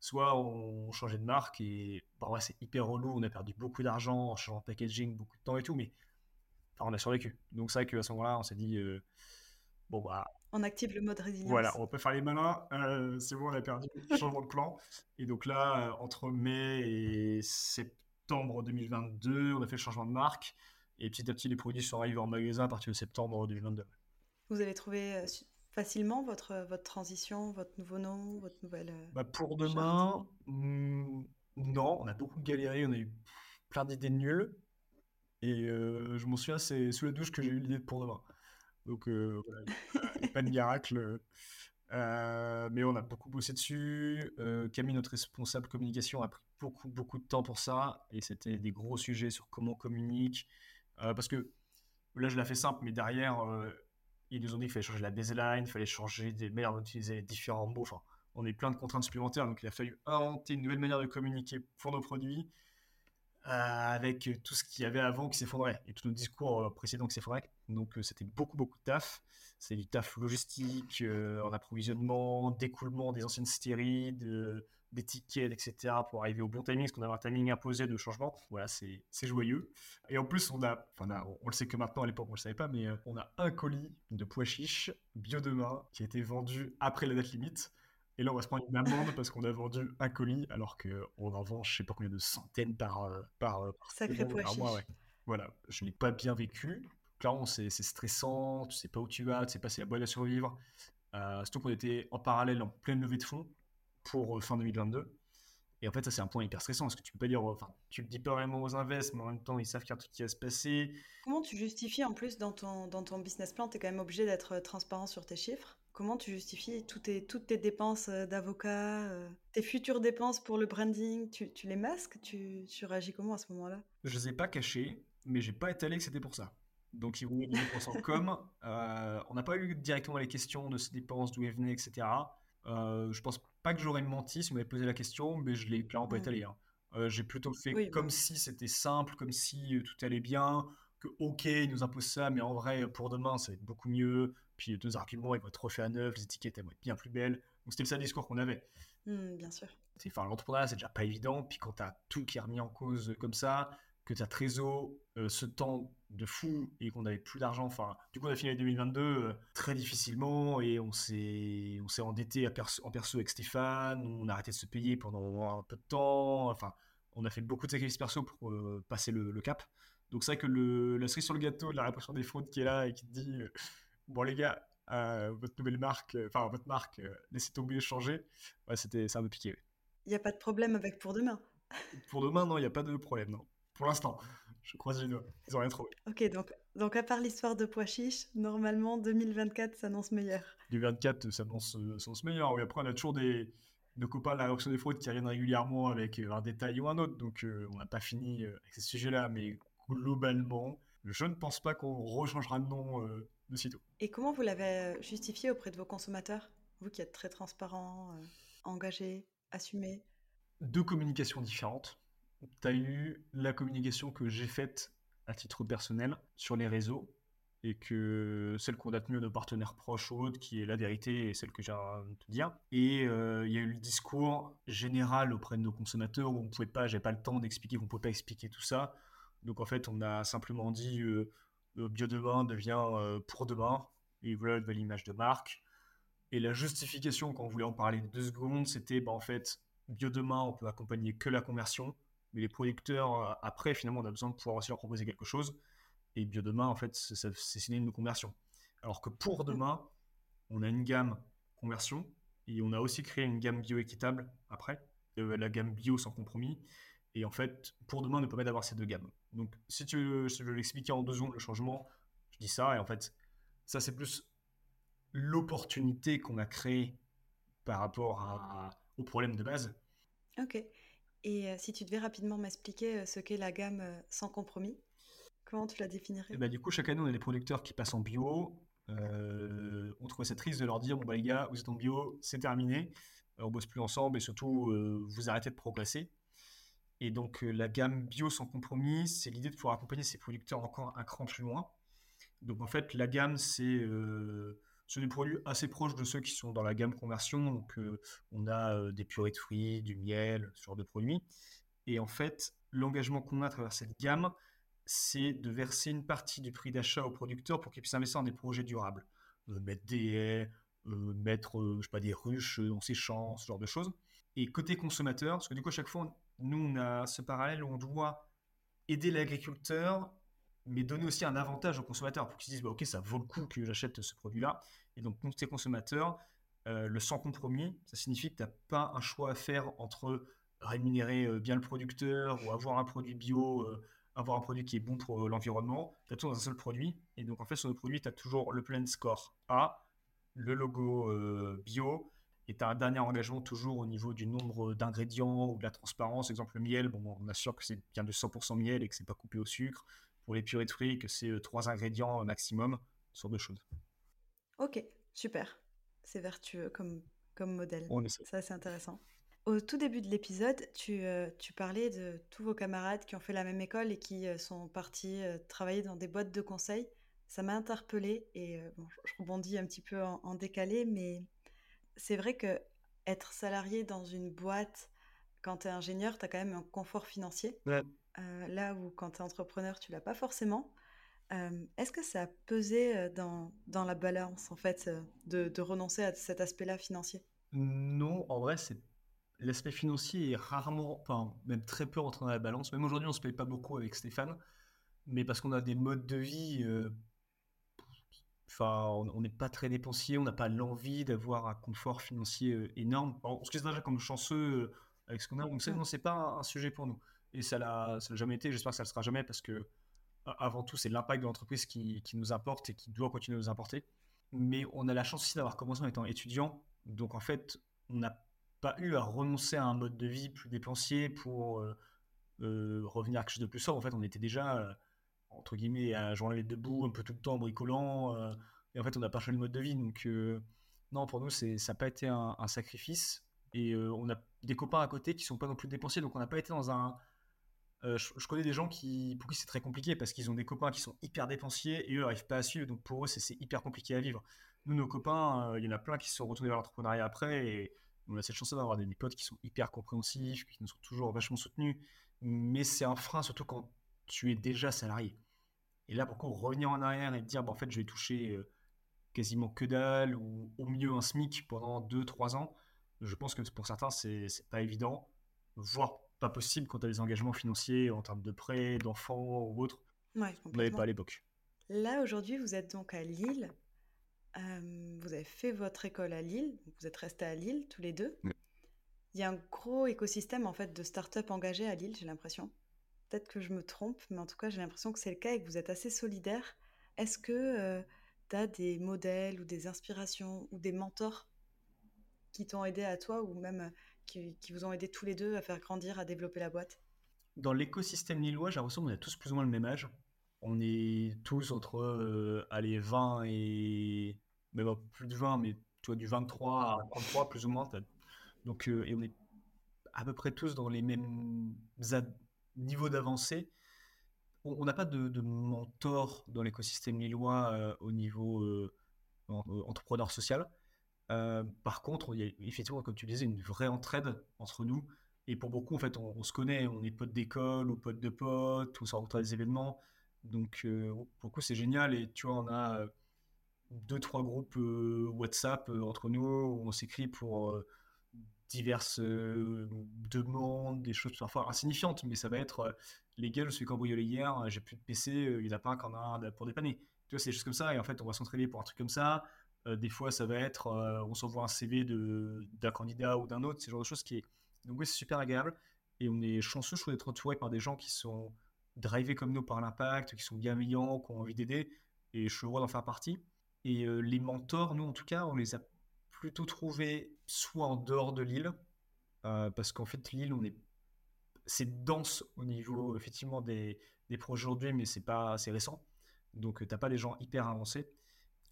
soit on changeait de marque et bah ouais, c'est hyper relou, on a perdu beaucoup d'argent en changeant de packaging, beaucoup de temps et tout, mais on a survécu. Donc c'est vrai qu'à ce moment-là, on s'est dit, euh, bon bah... On active le mode résilience. Voilà, on peut faire les malins, euh, c'est bon, on a perdu, (laughs) changement de plan. Et donc là, euh, entre mai et septembre 2022, on a fait le changement de marque, et petit à petit, les produits sont arrivés en magasin à partir de septembre 2022. Vous avez trouvé facilement votre, votre transition, votre nouveau nom, votre nouvelle. Bah pour demain, hmm, non, on a beaucoup galéré, on a eu plein d'idées nulles. Et euh, je m'en souviens, c'est sous la douche que j'ai eu l'idée de pour demain. Donc, euh, pas de miracle. mais on a beaucoup bossé dessus. Camille, notre responsable communication, a pris beaucoup, beaucoup de temps pour ça. Et c'était des gros sujets sur comment on communique. parce que là, je l'ai fait simple, mais derrière, ils nous ont dit qu'il fallait changer la baseline, il fallait changer des manières d'utiliser différents mots. Enfin, on est plein de contraintes supplémentaires, donc il a fallu inventer une nouvelle manière de communiquer pour nos produits euh, avec tout ce qu'il y avait avant qui s'effondrait et tous nos discours euh, précédents qui s'effondraient. Donc euh, c'était beaucoup, beaucoup de taf. C'est du taf logistique, en approvisionnement, d'écoulement des anciennes stérides, d'étiquettes, etc. pour arriver au bon timing, parce qu'on a un timing imposé de changement. Voilà, c'est joyeux. Et en plus, on a, enfin, on, le sait que maintenant, à l'époque, on le savait pas, mais euh, on a un colis de pois chiches bio demain qui a été vendu après la date limite. Et là, on va se prendre une amende parce qu'on a vendu un colis alors qu'on en vend, je sais pas combien de centaines par, euh, par, euh, par Sacré pois chiche. Voilà, je l'ai pas bien vécu. Clairement, c'est stressant, tu sais pas où tu vas, tu sais pas si la boîte à survivre. Euh, surtout qu'on était en parallèle en pleine levée de fonds pour euh, fin 2022. Et en fait, ça, c'est un point hyper stressant parce que tu peux pas dire, enfin, tu le dis pas vraiment aux invests, mais en même temps, ils savent qu'il y a un truc qui va se passer. Comment tu justifies en plus dans ton, dans ton business plan Tu es quand même obligé d'être transparent sur tes chiffres? Comment tu justifies toutes tes, toutes tes dépenses euh, d'avocat, tes futures dépenses pour le branding? Tu, tu les masques? Tu, tu réagis comment à ce moment-là? Je les ai pas cachés, mais j'ai pas étalé que c'était pour ça. Donc, ils vont les dépenses en com. on n'a pas eu directement les questions de ces dépenses, d'où elles venaient, etc. Euh, je pense pas que j'aurais menti si vous m'avez posé la question, mais je l'ai clairement pas étalé. Hein. Euh, j'ai plutôt fait comme si c'était simple, comme si euh, tout allait bien, que ok, ils nous imposent ça, mais en vrai, pour demain, ça va être beaucoup mieux. Puis deux arguments, ils vont être refaits à neuf, les étiquettes, elles vont être bien plus belles. Donc c'était le seul discours qu'on avait. Mmh, bien sûr. Enfin, l'entrepreneuriat, c'est déjà pas évident. Puis quand tu as tout qui est remis en cause comme ça, que tu as Trésor, ce temps de fou et qu'on n'avait plus d'argent. Enfin, du coup, on a fini l'année 2022 euh, très difficilement et on s'est, on s'est endetté en perso avec Stéphane. On a arrêté de se payer pendant un peu de temps. Enfin, on a fait beaucoup de sacrifices perso pour euh, passer le, cap. Donc, c'est vrai que le, la cerise sur le gâteau de la répression des fraudes qui est là et qui dit euh, Bon, les gars, votre nouvelle marque, enfin, votre marque, laissez tomber, changer. Ouais, c'était, c'est un peu piqué. Il n'y a pas de problème avec pour demain. pour demain, non, il n'y a pas de problème, non. Pour l'instant. Je croise les doigts. Ils n'ont rien trouvé. Ok, donc, donc à part l'histoire de pois chiches, normalement 2024 s'annonce meilleur. 2024 s'annonce, s'annonce meilleur. Oui, après, on a toujours des, nos copains de la réaction des fraudes qui reviennent régulièrement avec euh, un détail ou un autre. Donc, euh, on n'a pas fini euh, avec ce sujet-là. Mais globalement, je ne pense pas qu'on rechangera de nom de sitôt. Et comment vous l'avez justifié auprès de vos consommateurs Vous qui êtes très transparent, engagé, assumé? Deux communications différentes tu as eu la communication que j'ai faite à titre personnel sur les réseaux et que celle qu'on a tenue à nos partenaires proches ou autres, qui est la vérité et celle que j'ai à te dire. Et euh, il y a eu le discours général auprès de nos consommateurs où on pouvait pas, j'ai pas le temps d'expliquer, on pouvait pas expliquer tout ça. Donc en fait, on a simplement dit euh, bio demain devient euh, pour demain et voilà une nouvelle image de marque. Et la justification, quand on voulait en parler deux secondes, c'était bah, en fait bio demain, on peut accompagner que la conversion mais les producteurs, euh, après, finalement, on a besoin de pouvoir aussi leur proposer quelque chose. Et bio demain, en fait, c'est signer une conversion. Alors que pour demain, on a une gamme conversion Et on a aussi créé une gamme bio équitable après, la gamme bio sans compromis. Et en fait, pour demain, nous permet d'avoir ces deux gammes. Donc, si tu veux, je veux l'expliquer en deux secondes, le changement, je dis ça. Et en fait, ça, c'est plus l'opportunité qu'on a créée par rapport à, au problème de base. Ok. Et euh, si tu devais rapidement m'expliquer euh, ce qu'est la gamme euh, sans compromis, comment tu la définirais? Ben, Du coup, chaque année, on a des producteurs qui passent en bio. on trouvait ça triste de leur dire, bon, bah, les gars, vous êtes en bio, c'est terminé. on bosse plus ensemble et surtout, vous arrêtez de progresser. Et donc, la gamme bio sans compromis, c'est l'idée de pouvoir accompagner ces producteurs encore un cran plus loin. Donc, en fait, la gamme, c'est sont des produits assez proches de ceux qui sont dans la gamme conversion. Donc, euh, on a euh, des purées de fruits, du miel, ce genre de produits. Et en fait, l'engagement qu'on a à travers cette gamme, c'est de verser une partie du prix d'achat aux producteurs pour qu'ils puissent investir dans des projets durables. Euh, mettre des haies, mettre je sais pas, des ruches dans ses champs, ce genre de choses. Et côté consommateur, parce que du coup, à chaque fois, nous, on a ce parallèle où on doit aider l'agriculteur mais donner aussi un avantage aux consommateurs pour qu'ils se disent bah, ok ça vaut le coup que j'achète ce produit là et donc pour tes consommateurs euh, le sans compromis ça signifie que tu n'as pas un choix à faire entre rémunérer euh, bien le producteur ou avoir un produit bio euh, avoir un produit qui est bon pour l'environnement. Tu as tout dans un seul produit. Et donc en fait sur le produit tu as toujours le plein score A le logo bio et tu as un dernier engagement toujours au niveau du nombre d'ingrédients ou de la transparence. Exemple, le miel, bon, on assure que c'est bien de 100% miel et que c'est pas coupé au sucre pour les purées de fruits que c'est euh, trois ingrédients maximum, sur deux choses. Ok, super. C'est vertueux comme, comme modèle. On Ça, c'est intéressant. Au tout début de l'épisode, tu, euh, tu, parlais de tous vos camarades qui ont fait la même école et qui euh, sont partis travailler dans des boîtes de conseil. Ça m'a interpellée et bon, je rebondis un petit peu en, décalé, mais c'est vrai que être salarié dans une boîte quand tu es ingénieur, tu as quand même un confort financier. Ouais. Euh, là où quand tu es entrepreneur, tu l'as pas forcément. Euh, est-ce que ça a pesé euh, dans, dans la balance, en fait, de, de renoncer à cet aspect-là financier? Non, en vrai, c'est l'aspect financier est rarement, enfin, même très peu rentré dans la balance. Même aujourd'hui, on se paye pas beaucoup avec Stéphane, mais parce qu'on a des modes de vie. Enfin, on n'est pas très dépensier, on n'a pas l'envie d'avoir un confort financier énorme. on se déjà comme chanceux avec ce qu'on a. On sait, non, c'est pas un sujet pour nous et ça l'a jamais été. J'espère que ça ne le sera jamais parce que, avant tout, c'est l'impact de l'entreprise qui, qui, nous importe et qui doit continuer à nous importer. Mais on a la chance aussi d'avoir commencé en étant étudiant. Donc, en fait, on n'a pas eu à renoncer à un mode de vie plus dépensier pour euh, euh, revenir à quelque chose de plus sobre. En fait, on était déjà, euh, entre guillemets, à journée debout un peu tout le temps, bricolant. et en fait, on n'a pas changé de mode de vie. Donc, non, pour nous, ça n'a pas été un, sacrifice. Et on a des copains à côté qui sont pas non plus dépensiers. Donc, on n'a pas été dans un euh, je, connais des gens qui, pour qui c'est très compliqué parce qu'ils ont des copains qui sont hyper dépensiers et eux n'arrivent pas à suivre. Donc pour eux, c'est hyper compliqué à vivre. Nous, nos copains, euh, il y en a plein qui se sont retournés vers l'entrepreneuriat après et on a cette chance d'avoir des, potes qui sont hyper compréhensifs, qui nous sont toujours vachement soutenus. Mais c'est un frein, surtout quand tu es déjà salarié. Et là, pourquoi revenir en arrière et dire, bah, en fait, je vais toucher euh, quasiment que dalle ou au mieux un SMIC pendant 2-3 ans, je pense que pour certains, c'est pas évident, voire pas possible quand tu as des engagements financiers en termes de prêts, d'enfants ou autres. Ouais, on n'avait pas à l'époque. Là, aujourd'hui, vous êtes donc à Lille. Euh, vous avez fait votre école à Lille. Vous êtes restés à Lille tous les deux. Il y a un gros écosystème en fait de start-up engagés à Lille, j'ai l'impression. Peut-être que je me trompe, mais en tout cas, j'ai l'impression que c'est le cas et que vous êtes assez solidaires. Est-ce que euh, tu as des modèles ou des inspirations ou des mentors qui t'ont aidé à toi ou même qui, vous ont aidé tous les deux à faire grandir, à développer la boîte? Dans l'écosystème lillois, j'ai l'impression qu'on a tous plus ou moins le même âge. On est tous entre euh, allez, 20 et. Même plus de 20, mais tu vois, du 23 à 33 plus ou moins. Donc, euh, et on est à peu près tous dans les mêmes niveaux d'avancée. On n'a pas de, mentor dans l'écosystème lillois euh, au niveau entrepreneur social. Euh, par contre, il y a effectivement, comme tu disais, une vraie entraide entre nous. Et pour beaucoup, en fait, on, se connaît, on est potes d'école ou potes de potes, ou ça rencontre à des événements. Donc, euh, pour le coup, c'est génial. Et tu vois, on a euh, deux, trois groupes WhatsApp entre nous où on s'écrit pour diverses demandes, des choses parfois insignifiantes, mais ça va être les gars, je suis cambriolé hier, j'ai plus de PC, il n'y a pas un qui en a pour dépanner. Tu vois, c'est choses comme ça. Et en fait, on va s'entraider pour un truc comme ça des fois, ça va être, on s'envoie un CV d'un candidat ou d'un autre, le genre de choses qui est. Donc, oui, c'est super agréable. Et on est chanceux, je trouve, d'être entouré par des gens qui sont drivés comme nous par l'impact, qui sont bienveillants, qui ont envie d'aider. Et je suis heureux d'en faire partie. Et les mentors, nous, en tout cas, on les a plutôt trouvés soit en dehors de l'île, parce qu'en fait, l'île, on est c'est dense au niveau effectivement des, des projets aujourd'hui, mais c'est pas assez récent. Donc, tu n'as pas des gens hyper avancés.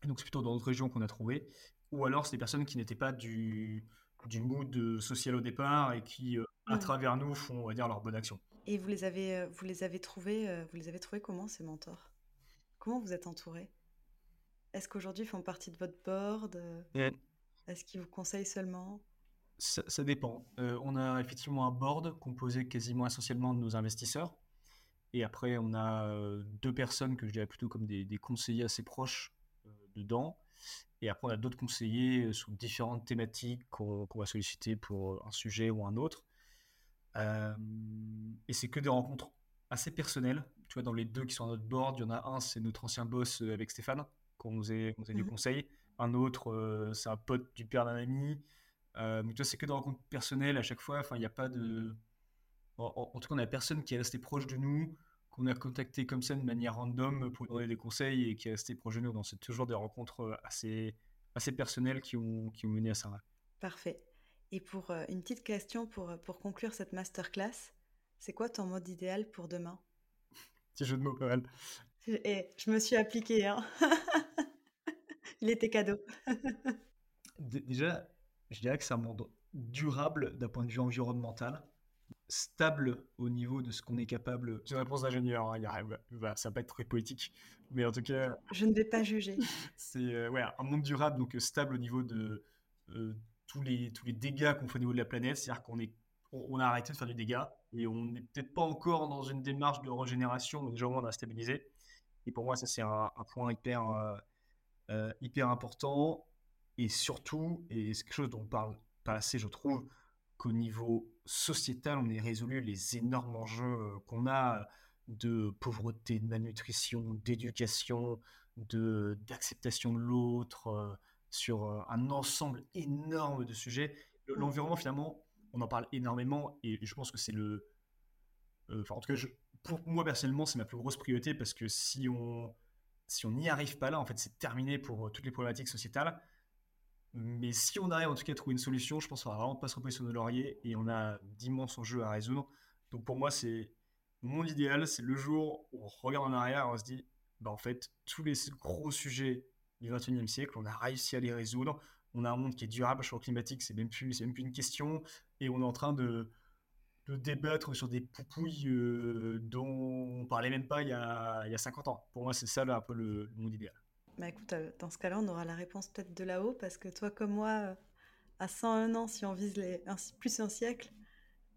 Donc, c'est plutôt dans d'autres régions qu'on a trouvé. Ou alors, c'est des personnes qui n'étaient pas du, du mood social au départ et qui, à mmh. travers nous, font, on va dire, leur bonne action. Et vous les avez, vous les avez trouvés, vous les avez trouvés comment ces mentors? Comment vous êtes entouré Est-ce qu'aujourd'hui ils font partie de votre board Est-ce qu'ils vous conseillent seulement? Ça, dépend. Euh, on a effectivement un board composé quasiment essentiellement de nos investisseurs. Et après, on a euh, deux personnes que je dirais plutôt comme des, conseillers assez proches euh, dedans. Et après, on a d'autres conseillers sur différentes thématiques qu'on va solliciter pour un sujet ou un autre. et c'est que des rencontres assez personnelles. Tu vois, dans les deux qui sont à notre board, il y en a un, c'est notre ancien boss avec Stéphane, qu'on nous a, du mmh conseil. Un autre, c'est un pote du père d'un ami. Euh, mais toi, c'est que des rencontres personnelles à chaque fois. Enfin, il n'y a pas de. En, tout cas, on n'a personne qui est resté proche de nous, qu'on a contacté comme ça de manière random pour donner des conseils et qui est resté proche de nous. Donc, c'est toujours des rencontres euh, assez, assez personnelles qui ont, qui ont mené à ça. Parfait. Et pour euh, une petite question pour, pour conclure cette masterclass, c'est quoi ton mode idéal pour demain? (laughs) Petit jeu de mots, pas Et je me suis appliqué. Hein (laughs) Il était cadeau. Déjà, je dirais que c'est un monde durable d'un point de vue environnemental, stable au niveau de ce qu'on est capable. C'est une réponse d'ingénieur, hein, bah, ça va pas être très poétique, mais en tout cas. Je ne vais pas juger. (laughs) c'est euh, ouais, un monde durable, donc euh, stable au niveau de euh, tous, les, tous les dégâts qu'on fait au niveau de la planète, c'est-à-dire qu'on est on, a arrêté de faire du dégât et on n'est peut-être pas encore dans une démarche de régénération, donc déjà on a stabilisé. Et pour moi, ça c'est un, point hyper, hyper important. Et surtout, et c'est quelque chose dont on parle pas assez, je trouve, qu'au niveau sociétal, on ait résolu les énormes enjeux euh, qu'on a de pauvreté, de malnutrition, d'éducation, d'acceptation de l'autre, euh, sur euh, un ensemble énorme de sujets. L'environnement, finalement, on en parle énormément et je pense que c'est le. Enfin, en tout cas, pour moi personnellement, c'est ma plus grosse priorité parce que si on si on n'y arrive pas là, en fait, c'est terminé pour toutes les problématiques sociétales. Mais si on arrive en tout cas à trouver une solution, je pense qu'on va vraiment pas se reposer sur nos lauriers et on a d'immenses enjeux à résoudre. Donc pour moi, c'est mon idéal, c'est le jour où on regarde en arrière et on se dit, bah en fait, tous les gros sujets du 21e siècle, on a réussi à les résoudre. On a un monde qui est durable, le climatique, c'est même plus, c'est même plus une question. Et on est en train de, de débattre sur des poupouilles euh, dont on parlait même pas il y a, il y a 50 ans. Pour moi, c'est ça là, un peu le, le monde idéal. Bah écoute, euh, dans ce cas-là, on aura la réponse peut-être de là-haut, parce que toi comme moi, euh, à 101 ans, si on vise les plus un siècle,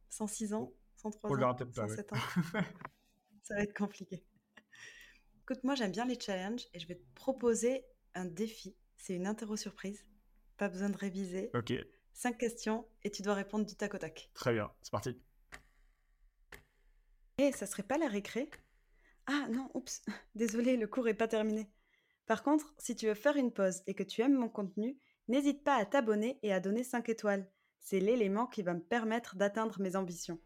106 ans, 103 ans, 107 ans, (laughs) ça va être compliqué. Écoute, moi j'aime bien les challenges et je vais te proposer un défi. C'est une interro surprise, pas besoin de réviser. Ok. Cinq questions et tu dois répondre du tac au tac. Très bien, c'est parti. Eh, ça serait pas la récré? Ah non, oups, (laughs) désolé, le cours est pas terminé. Par contre, si tu veux faire une pause et que tu aimes mon contenu, n'hésite pas à t'abonner et à donner 5 étoiles. C'est l'élément qui va me permettre d'atteindre mes ambitions.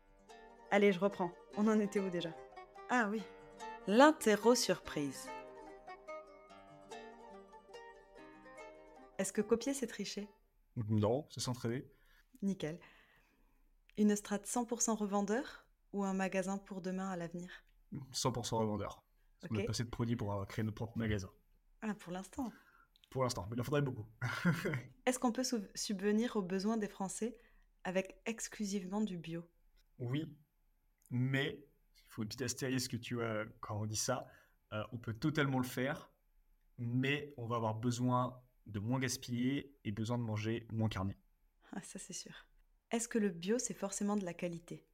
Allez, je reprends. On en était où déjà? Ah oui. L'interro surprise. Est-ce que copier, c'est tricher? Non, c'est s'entraîner. Nickel. Une strate 100% revendeur? Ou un magasin pour demain à l'avenir 100% revendeur. On a pas assez de produits pour créer notre propre magasin. Ah, pour l'instant. Pour l'instant, mais il en faudrait beaucoup. (laughs) Est-ce qu'on peut subvenir aux besoins des Français avec exclusivement du bio? Oui, mais il faut une petite astérisque tu vois, quand on dit ça. Euh, on peut totalement le faire, mais on va avoir besoin de moins gaspiller et besoin de manger moins carné. Ah, ça c'est sûr. Est-ce que le bio, c'est forcément de la qualité?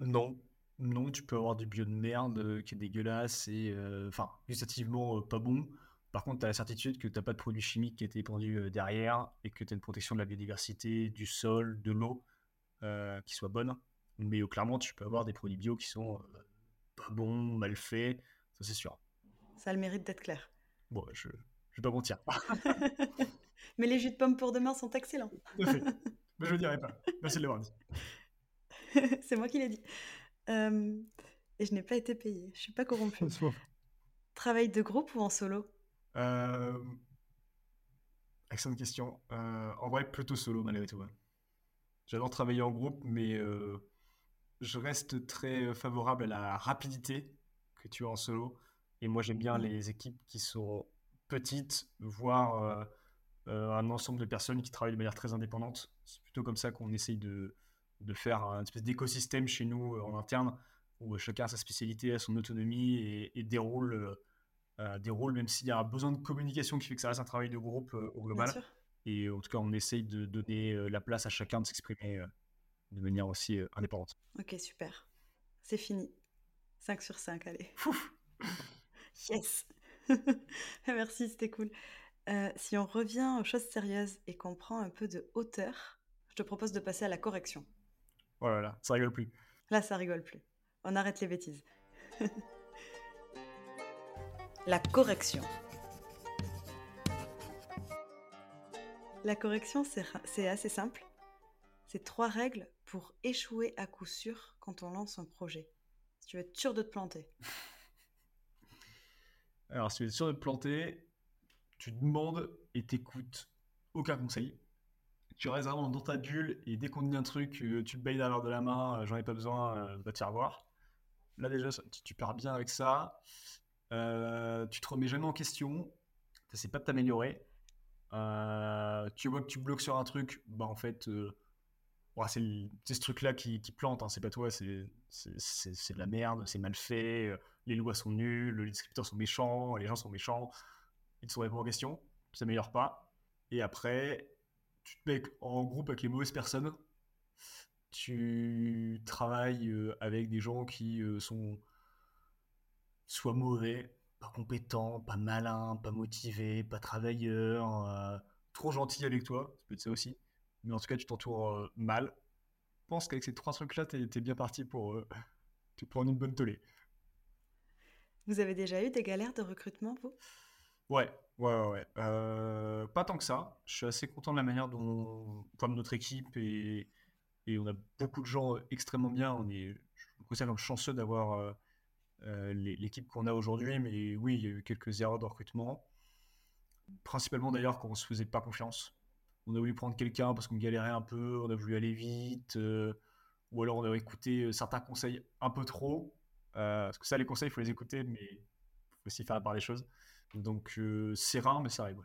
Non. Non, tu peux avoir du bio de merde euh, qui est dégueulasse et, euh, enfin, gustativement pas bon. Par contre, tu as la certitude que tu n'as pas de produits chimiques qui été épandus euh, derrière et que tu as une protection de la biodiversité, du sol, de l'eau euh, qui soit bonne. Mais euh, clairement, tu peux avoir des produits bio qui sont pas bons, mal faits, ça c'est sûr. Ça a le mérite d'être clair. Bon, je ne vais pas mentir. (laughs) Mais les jus de pommes pour demain sont excellents. Tout à fait. (laughs) Mais je ne dirai pas. Merci de l'avoir dit. (laughs) c'est moi qui l'ai dit. Euh, et je n'ai pas été payée. Je suis pas corrompue. (laughs) Travail de groupe ou en solo? Euh... Excellente question. Euh, en vrai, plutôt solo malgré tout. J'adore travailler en groupe, mais euh, je reste très favorable à la rapidité que tu as en solo. Et moi, j'aime bien mmh. les équipes qui sont petites, voire euh, un ensemble de personnes qui travaillent de manière très indépendante. C'est plutôt comme ça qu'on essaye de, de faire un espèce d'écosystème chez nous en interne, où chacun a sa spécialité, a son autonomie et, déroule, déroule, même s'il y a besoin de communication qui fait que ça reste un travail de groupe au global. Et en tout cas, on essaye de donner euh, la place à chacun de s'exprimer euh, de manière aussi euh, indépendante. Ok, super. C'est fini. 5 sur 5, allez. (laughs) yes (laughs) Merci, c'était cool. si on revient aux choses sérieuses et qu'on prend un peu de hauteur, je te propose de passer à la correction. Voilà, oh ça rigole plus. Là, ça rigole plus. On arrête les bêtises. (laughs) la correction. La correction, c'est assez simple. C'est trois règles pour échouer à coup sûr quand on lance un projet. Si tu veux être sûr de te planter. (laughs) Alors, si tu veux être sûr de te planter, tu demandes et t'écoutes aucun conseil. Tu restes vraiment dans ta bulle et dès qu'on dit un truc, euh, tu le bailles l'heure de la main, euh, j'en ai pas besoin, euh, va te faire voir. Là déjà, tu, pars bien avec ça. tu te remets jamais en question. Tu n'essaies pas de t'améliorer. Tu vois que tu bloques sur un truc, bah en fait, c'est ce truc-là qui, plante, hein, c'est pas toi, c'est de la merde, c'est mal fait, les lois sont nulles, les descripteurs sont méchants, les gens sont méchants, ils te sont pas en question, tu t'améliores pas. Et après, tu te mets en groupe avec les mauvaises personnes, tu travailles avec des gens qui sont soit mauvais, pas compétent, pas malin, pas motivé, pas travailleur, euh, trop gentil avec toi, ça peut être ça aussi. Mais en tout cas, tu t'entoures euh, mal. Je pense qu'avec ces trois trucs-là, tu es, bien parti pour euh, prendre une bonne tollée. Vous avez déjà eu des galères de recrutement, vous? Ouais, ouais, ouais. pas tant que ça. Je suis assez content de la manière dont on forme notre équipe et, on a beaucoup de gens extrêmement bien. On est, je me considère comme chanceux d'avoir euh, l'équipe qu'on a aujourd'hui, mais oui, il y a eu quelques erreurs de recrutement. Principalement d'ailleurs quand on se faisait pas confiance. On a voulu prendre quelqu'un parce qu'on galérait un peu, on a voulu aller vite, euh, ou alors on a écouté euh, certains conseils un peu trop. parce que ça, les conseils, il faut les écouter, mais il faut aussi faire part des choses. Donc c'est rare, mais ça arrive.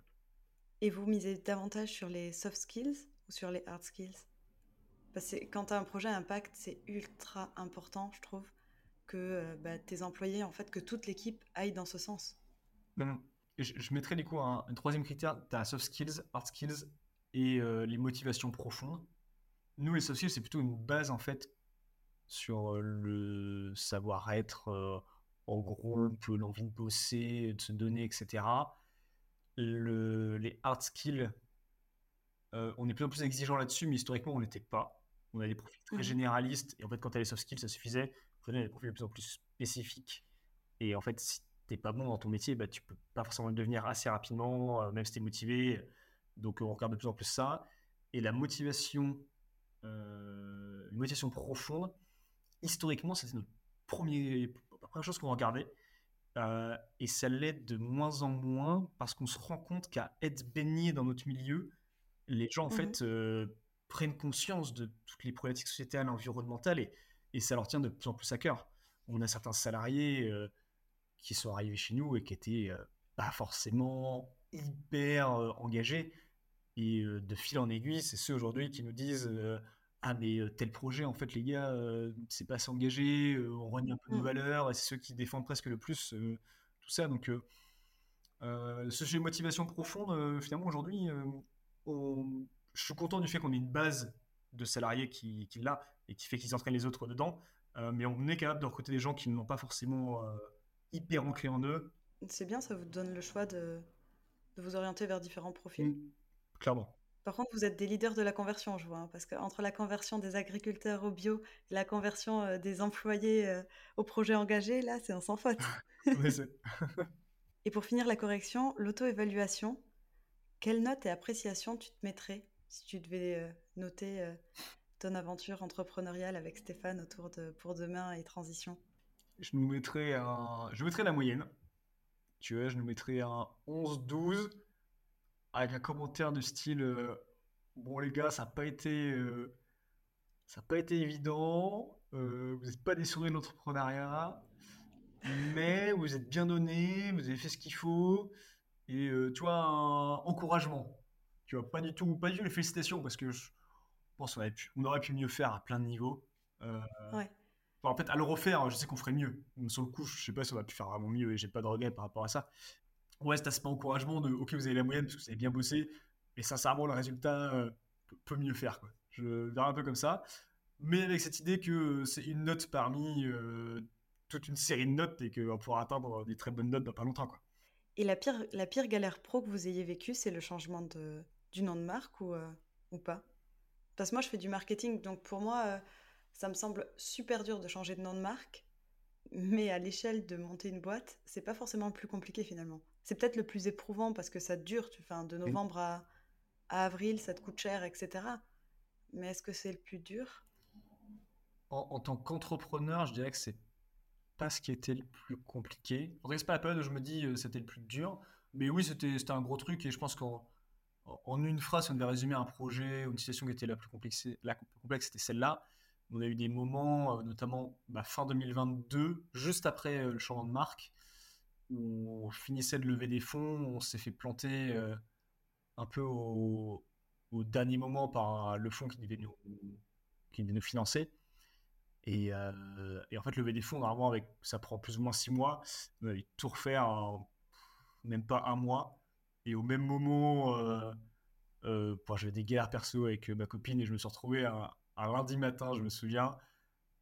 Et vous misez davantage sur les soft skills ou sur les hard skills? Parce que quand tu as un projet à impact, c'est ultra important, je trouve que euh, bah, tes employés, en fait, que toute l'équipe aille dans ce sens. Non, Je, je, mettrais du coup un, troisième critère, tu as soft skills, hard skills et euh, les motivations profondes. Nous, les soft skills, c'est plutôt une base en fait sur euh, le savoir-être en groupe, l'envie de bosser, de se donner, etc. Le, les hard skills, on est plus en plus exigeant là-dessus, mais historiquement, on n'était pas. On a des profils très mmh. généralistes, et en fait, quand tu as les soft skills, ça suffisait prenez des profils de plus en plus spécifiques. Et en fait, si t'es pas bon dans ton métier, bah, tu peux pas forcément le devenir assez rapidement, euh, même si tu es motivé. Donc, on regarde de plus en plus ça. Et la motivation, euh, une motivation profonde, historiquement, c'était notre premier, première chose qu'on regardait. Euh, et ça l'aide de moins en moins parce qu'on se rend compte qu'à être baigné dans notre milieu, les gens en mmh fait euh, prennent conscience de toutes les problématiques sociétales, environnementales et et ça leur tient de plus en plus à cœur. On a certains salariés euh, qui sont arrivés chez nous et qui étaient pas forcément hyper engagés. Et de fil en aiguille, c'est ceux aujourd'hui qui nous disent Ah, mais tel projet, en fait, les gars, c'est pas s'engager, on renie un peu nos mmh. valeurs, et c'est ceux qui défendent presque le plus tout ça. Donc, ce sujet de motivation profonde, finalement, aujourd'hui, je suis content du fait qu'on ait une base de salariés qui, qui l'a et qui fait qu'ils entraînent les autres dedans. Mais on est capable de recruter des gens qui n'ont pas forcément hyper ancré en eux. C'est bien, ça vous donne le choix de, de vous orienter vers différents profils? Mmh, clairement. Par contre, vous êtes des leaders de la conversion, je vois, hein, parce qu'entre la conversion des agriculteurs au bio et la conversion euh, des employés au projet engagé, là, c'est un sans faute. (laughs) et pour finir la correction, l'auto-évaluation, quelle note et appréciation tu te mettrais si tu devais euh, noter ton aventure entrepreneuriale avec Stéphane autour de Pour Demain et Transition? Je nous mettrais un... Je mettrais la moyenne. Tu vois, je nous mettrais un 11-12 avec un commentaire du style euh, Bon, les gars, ça n'a pas été. ça pas été évident. vous n'êtes pas des souris de l'entrepreneuriat. Mais vous êtes bien donné, vous avez fait ce qu'il faut. Et tu vois, un encouragement. Tu vois, pas du tout, pas du tout les félicitations parce que je pense qu'on aurait pu, on aurait pu mieux faire à plein de niveaux. Euh, en fait, à le refaire, je sais qu'on ferait mieux. Sur le coup, je sais pas si on aurait pu faire vraiment mieux et j'ai pas de regrets par rapport à ça. Ouais, cet aspect encouragement de OK, vous avez la moyenne parce que vous avez bien bossé, mais sincèrement, le résultat euh, peut mieux faire. Quoi. Je verrai un peu comme ça. Mais avec cette idée que c'est une note parmi euh, toute une série de notes et qu'on pourra atteindre des très bonnes notes dans pas longtemps. Quoi. Et la pire, la pire galère pro que vous ayez vécue, c'est le changement de, du nom de marque ou, euh, ou pas? Parce que moi, je fais du marketing, donc pour moi, euh, ça me semble super dur de changer de nom de marque. Mais à l'échelle de monter une boîte, c'est pas forcément plus compliqué finalement. C'est peut-être le plus éprouvant parce que ça dure. Tu fais de novembre à, à, avril, ça te coûte cher, etc. Mais est-ce que c'est le plus dur? En, en, tant qu'entrepreneur, je dirais que c'est pas ce qui était le plus compliqué. En tout cas, c'est pas la période où je me dis euh, c'était le plus dur. Mais oui, c'était un gros truc et je pense qu'en en une phrase, si on devait résumer un projet ou une situation qui était la plus complexe, la plus complexe c'était celle-là. On a eu des moments, euh, notamment bah, fin 2022, juste après euh, le changement de marque, on finissait de lever des fonds, on s'est fait planter euh, un peu au, dernier moment par le fonds qui devait nous, financer. Et, et, en fait, lever des fonds, normalement, avec, ça prend plus ou moins six mois. On a tout refaire en même pas un mois. Et au même moment, euh, euh, j'avais des guerres perso avec euh, ma copine et je me suis retrouvé un, lundi matin, je me souviens,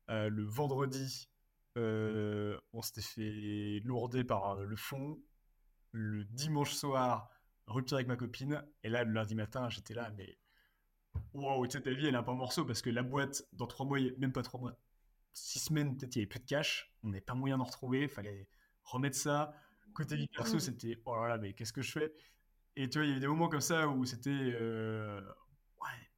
euh, le vendredi, on s'était fait lourder par le fond. Le dimanche soir, rupture avec ma copine. Et là, le lundi matin, j'étais là, mais waouh, tu sais, ta vie, elle est un peu en morceaux parce que la boîte, dans trois mois, même pas trois mois, six semaines, peut-être, il n'y avait plus de cash. On n'avait pas moyen d'en retrouver. Il fallait remettre ça. Côté vie perso, mmh. c'était oh là là, mais qu'est-ce que je fais? Et tu vois, il y avait des moments comme ça où c'était euh, ouais,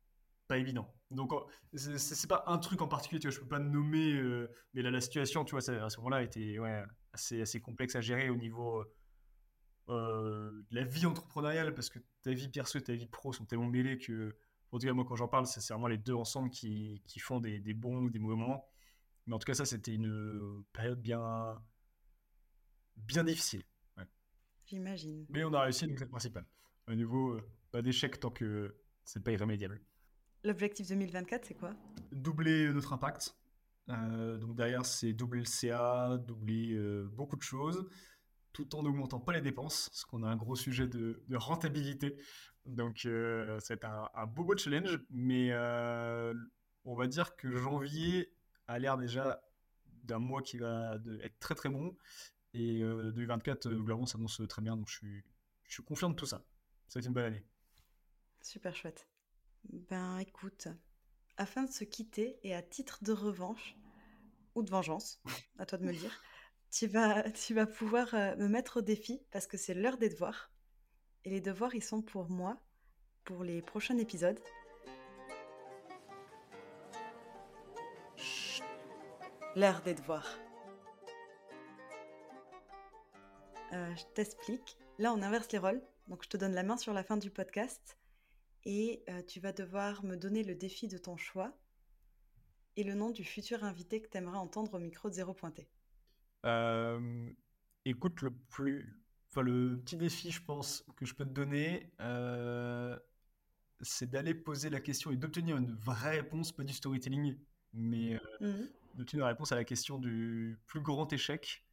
pas évident. Donc, c'est pas un truc en particulier, tu vois, je peux pas nommer, euh, mais là, la situation, tu vois, à ce moment-là, était ouais, assez, assez complexe à gérer au niveau euh, de la vie entrepreneuriale parce que ta vie perso et ta vie pro sont tellement mêlées que, en tout cas, moi, quand j'en parle, c'est vraiment les deux ensemble qui, qui font des, des bons ou des mauvais moments. Mais en tout cas, ça, c'était une période bien bien difficile. J'imagine. Mais on a réussi, donc c'est le principal. Au niveau, euh, pas d'échec tant que c'est pas irrémédiable. L'objectif 2024, c'est quoi? Doubler notre impact. Euh, donc derrière, c'est doubler le CA, doubler euh, beaucoup de choses, tout en n'augmentant pas les dépenses, parce qu'on a un gros sujet de, rentabilité. Donc c'est un, un, beau beau challenge, mais on va dire que janvier a l'air déjà d'un mois qui va être très très bon et 2024, euh, globalement, s'annonce très bien. Donc, je suis, je suis confiant de tout ça. Ça va être une bonne année. Super chouette. Ben, écoute, afin de se quitter et à titre de revanche ou de vengeance, (laughs) à toi de me le dire, tu vas, tu vas pouvoir euh, me mettre au défi parce que c'est l'heure des devoirs. Et les devoirs, ils sont pour moi, pour les prochains épisodes. L'heure des devoirs. Euh, je t'explique. Là, on inverse les rôles. Donc, je te donne la main sur la fin du podcast et euh, tu vas devoir me donner le défi de ton choix et le nom du futur invité que tu aimerais entendre au micro de Zéro Pointé. Euh, écoute, le plus. Enfin, le petit défi, je pense, que je peux te donner, c'est d'aller poser la question et d'obtenir une vraie réponse, pas du storytelling, mais mmh. d'obtenir une réponse à la question du plus grand échec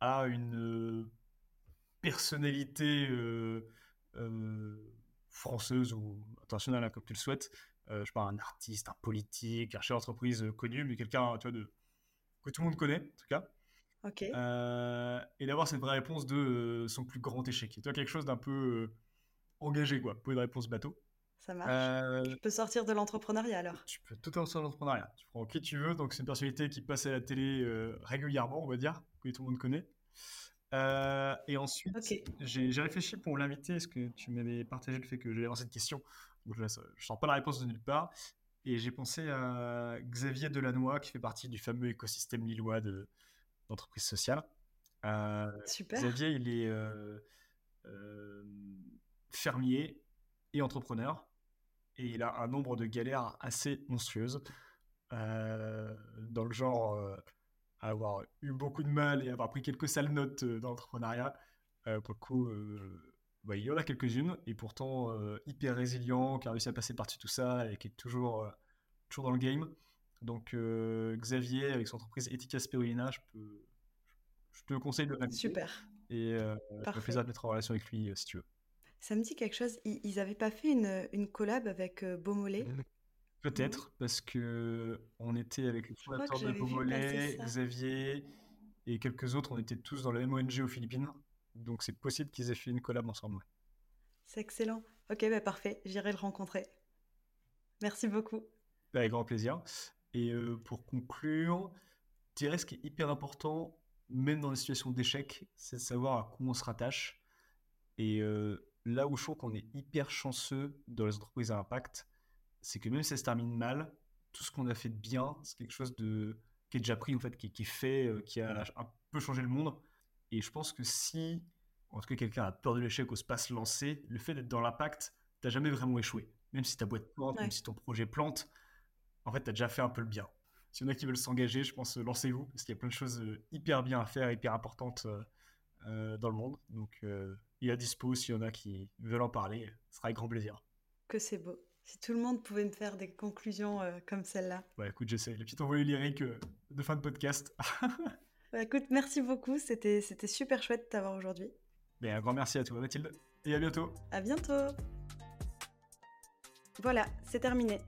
à une personnalité euh, euh, française ou internationale, hein, comme tu le souhaites, euh, je pas, un artiste, un politique, un chef d'entreprise connu, mais quelqu'un tu vois, de, que tout le monde connaît, en tout cas. Ok. et d'avoir cette vraie réponse de son plus grand échec. Tu vois, quelque chose d'un peu engagé, quoi. Pas une réponse bateau. Ça marche. Je peux sortir de l'entrepreneuriat alors. Tu peux tout sortir de l'entrepreneuriat. Tu prends qui tu veux. Donc, c'est une personnalité qui passe à la télé régulièrement, on va dire, que tout le monde connaît. Euh, et ensuite, j'ai réfléchi pour l'inviter, parce que tu m'avais partagé le fait que j'allais avoir cette question? je ne sens pas la réponse de nulle part. Et j'ai pensé à Xavier Delannoy, qui fait partie du fameux écosystème lillois d'entreprise sociale. Euh, Super. Xavier, il est euh, fermier et entrepreneur. Et il a un nombre de galères assez monstrueuses. dans le genre avoir eu beaucoup de mal et avoir pris quelques sales notes euh, dans l'entrepreneuriat. Euh, pour le coup, euh, bah, il y en a quelques-unes, et pourtant hyper résilient, qui a réussi à passer par-dessus tout ça et qui est toujours, toujours dans le game. Donc Xavier, avec son entreprise Etika Spirulina, je, peux, je te conseille de l'inviter. Super. Et euh, ça me plaisir de mettre en relation avec lui si tu veux. Ça me dit quelque chose. Ils n'avaient pas fait une, une collab avec Beaumolet Peut-être, parce que on était avec le fondateur de Beaumolet, Xavier et quelques autres, on était tous dans la même ONG aux Philippines. Donc c'est possible qu'ils aient fait une collab ensemble. C'est excellent. Ok, bah parfait, j'irai le rencontrer. Merci beaucoup. Bah, avec grand plaisir. Et euh, pour conclure, je dirais ce qui est hyper important, même dans les situations d'échec, c'est de savoir à quoi on se rattache. Et euh, là où je trouve qu'on est hyper chanceux dans les entreprises à impact, c'est que même si ça se termine mal, tout ce qu'on a fait de bien, c'est quelque chose de, qui est déjà pris, en fait, qui, qui est fait, euh, qui a un peu changé le monde. Et je pense que si, en tout cas, quelqu'un a peur de l'échec ou se passe lancer, le fait d'être dans l'impact, t'as jamais vraiment échoué. Même si ta boîte plante, même si ton projet plante, en fait, tu as déjà fait un peu le bien. S'il y en a qui veulent s'engager, je pense, euh, lancez-vous, parce qu'il y a plein de choses euh, hyper bien à faire, hyper importantes dans le monde. Donc, il y a dispo, s'il y en a qui veulent en parler, ce sera avec grand plaisir. Que c'est beau. Si tout le monde pouvait me faire des conclusions euh, comme celle-là. Ouais, écoute, j'essaie. Le petit envoyé lyrique euh, de fin de podcast. (laughs) bah, écoute, merci beaucoup. C'était, c'était super chouette de t'avoir aujourd'hui. Ben, un grand merci à toi, Mathilde. Et à bientôt. À bientôt. Voilà, c'est terminé.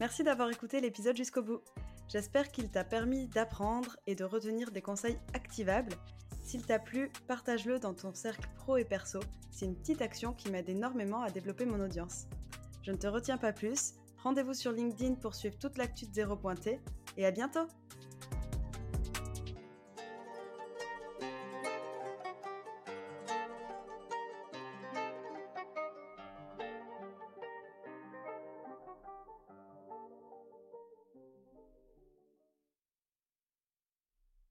Merci d'avoir écouté l'épisode jusqu'au bout. J'espère qu'il t'a permis d'apprendre et de retenir des conseils activables. S'il t'a plu, partage-le dans ton cercle pro et perso. C'est une petite action qui m'aide énormément à développer mon audience. Je ne te retiens pas plus. Rendez-vous sur LinkedIn pour suivre toute l'actu de Zéro Pointé et à bientôt